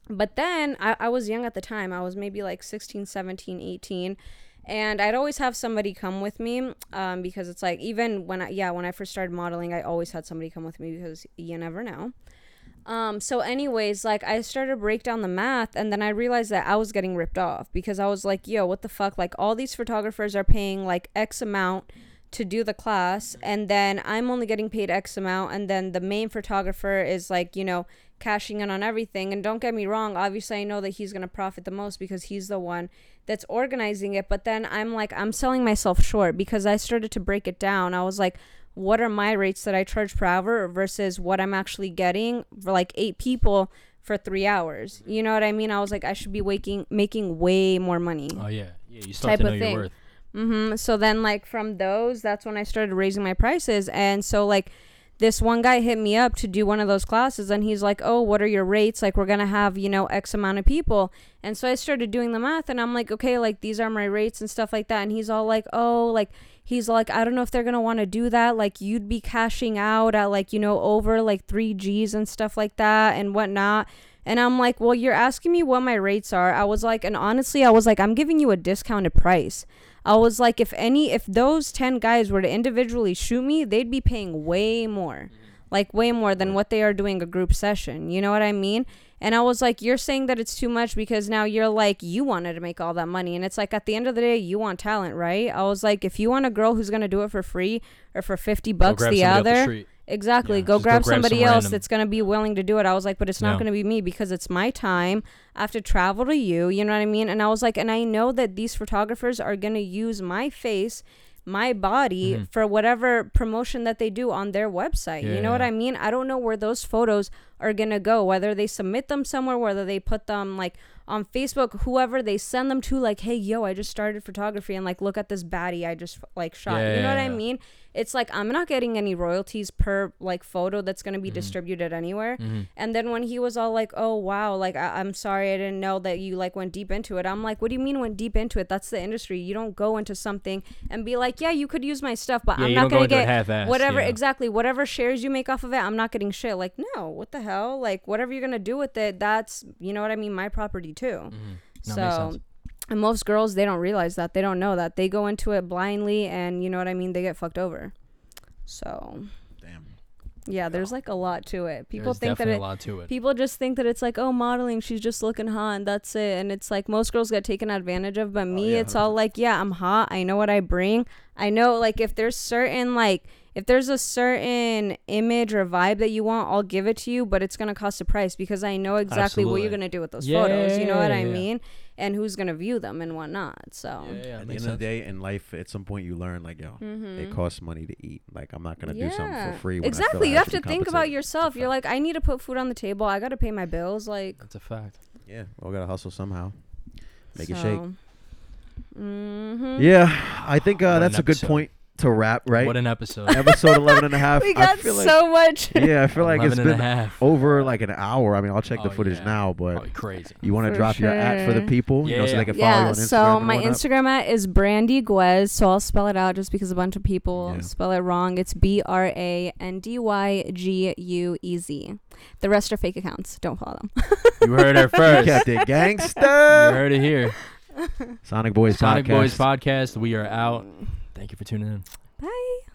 But then I, I was young at the time. I was maybe like 16 17 18 and i'd always have somebody come with me um, because it's like even when i yeah when i first started modeling i always had somebody come with me because you never know um, so anyways, like I started to break down the math and then I realized that I was getting ripped off because I was like, yo, what the fuck? Like all these photographers are paying like X amount to do the class and then I'm only getting paid X amount and then the main photographer is like, you know, cashing in on everything. And don't get me wrong, obviously I know that he's gonna profit the most because he's the one that's organizing it. But then I'm like, I'm selling myself short because I started to break it down. I was like, what are my rates that I charge per hour versus what I'm actually getting for like eight people for three hours. You know what I mean? I was like, I should be waking making way more money. Oh yeah, yeah. You start type to know of your thing. worth. Mm-hmm. So then, like from those, that's when I started raising my prices, and so like this one guy hit me up to do one of those classes, and he's like, "Oh, what are your rates? Like we're gonna have you know X amount of people." And so I started doing the math, and I'm like, "Okay, like these are my rates and stuff like that." And he's all like, "Oh, like." He's like, I don't know if they're gonna want to do that. Like, you'd be cashing out at like, you know, over like three G's and stuff like that and whatnot. And I'm like, well, you're asking me what my rates are. I was like, and honestly, I was like, I'm giving you a discounted price. I was like, if any, if those 10 guys were to individually shoot me, they'd be paying way more, like way more than what they are doing a group session. You know what I mean? And I was like, you're saying that it's too much because now you're like, you wanted to make all that money. And it's like, at the end of the day, you want talent, right? I was like, if you want a girl who's going to do it for free or for 50 bucks the the other, street. Exactly. Yeah, go just go grab grab somebody some else random. that's going to be willing to do it. I was like, but it's not Yeah. going to be me because it's my time. I have to travel to you. You know what I mean? And I was like, and I know that these photographers are going to use my face, my body Mhm. for whatever promotion that they do on their website. you Yeah, know what. I mean? I don't know where those photos are going to go, whether they submit them somewhere, whether they put them like on Facebook, whoever they send them to, like, hey, yo, I just started photography and like, look at this baddie I just like shot. You know what I mean? It's like I'm not getting any royalties per like photo that's gonna be Mhm. distributed anywhere. Mhm. And then when he was all like, "Oh wow, like I- I'm sorry, I didn't know that you like went deep into it." I'm like, "What do you mean went deep into it? That's the industry. You don't go into something and be like, yeah, you could use my stuff, but Yeah, I'm not gonna get whatever yeah. exactly whatever shares you make off of it. I'm not getting shit. Like no, what the hell? Like whatever you're gonna do with it, that's you know what I mean, my property too. Mhm. No, so. And most girls they don't realize that. They don't know that. They go into it blindly and you know what i mean they get fucked over. So Damn. yeah there's like a lot to it. People There's think that definitely it a lot to it. people just think that it's like oh modeling she's just looking hot and that's it. And it's like most girls get taken advantage of but me yeah, it's all like yeah i'm hot. I know what i bring. I know like if there's certain like if there's a certain image or vibe that you want i'll give it to you but it's gonna cost a price because i know exactly what you're gonna do with those Yeah, photos. You know what yeah, i yeah. mean and who's gonna view them and whatnot so yeah, yeah, At the end makes of the day, in life, at some point, you learn like, yo, Mhm. it costs money to eat. Like, I'm not gonna do something for free. When exactly I you have to think about yourself you're like i need to put food on the table i gotta pay my bills like That's a fact. Yeah, we gotta hustle somehow. Make it so. shake. Mhm. Yeah, I think uh, an that's a good episode. point to wrap, right? What an episode. Episode 11 and a half. [laughs] we I got feel like, so much [laughs] yeah, I feel like it's been over like an hour. I mean, I'll check the Oh, footage yeah. now, but Probably crazy. you want to For drop your at for the sure. people, you know, so they can follow you yeah, on Instagram. so my? Instagram at is Brandy Guez. So I'll spell it out just because a bunch of people Yeah. spell it wrong. It's B R A N D Y G U E Z. The rest are fake accounts. Don't follow them. You heard her [laughs] You first. kept it you heard it here. Sonic Boyz Sonic podcast. Boyz podcast. We are out. Thank you for tuning in. Bye.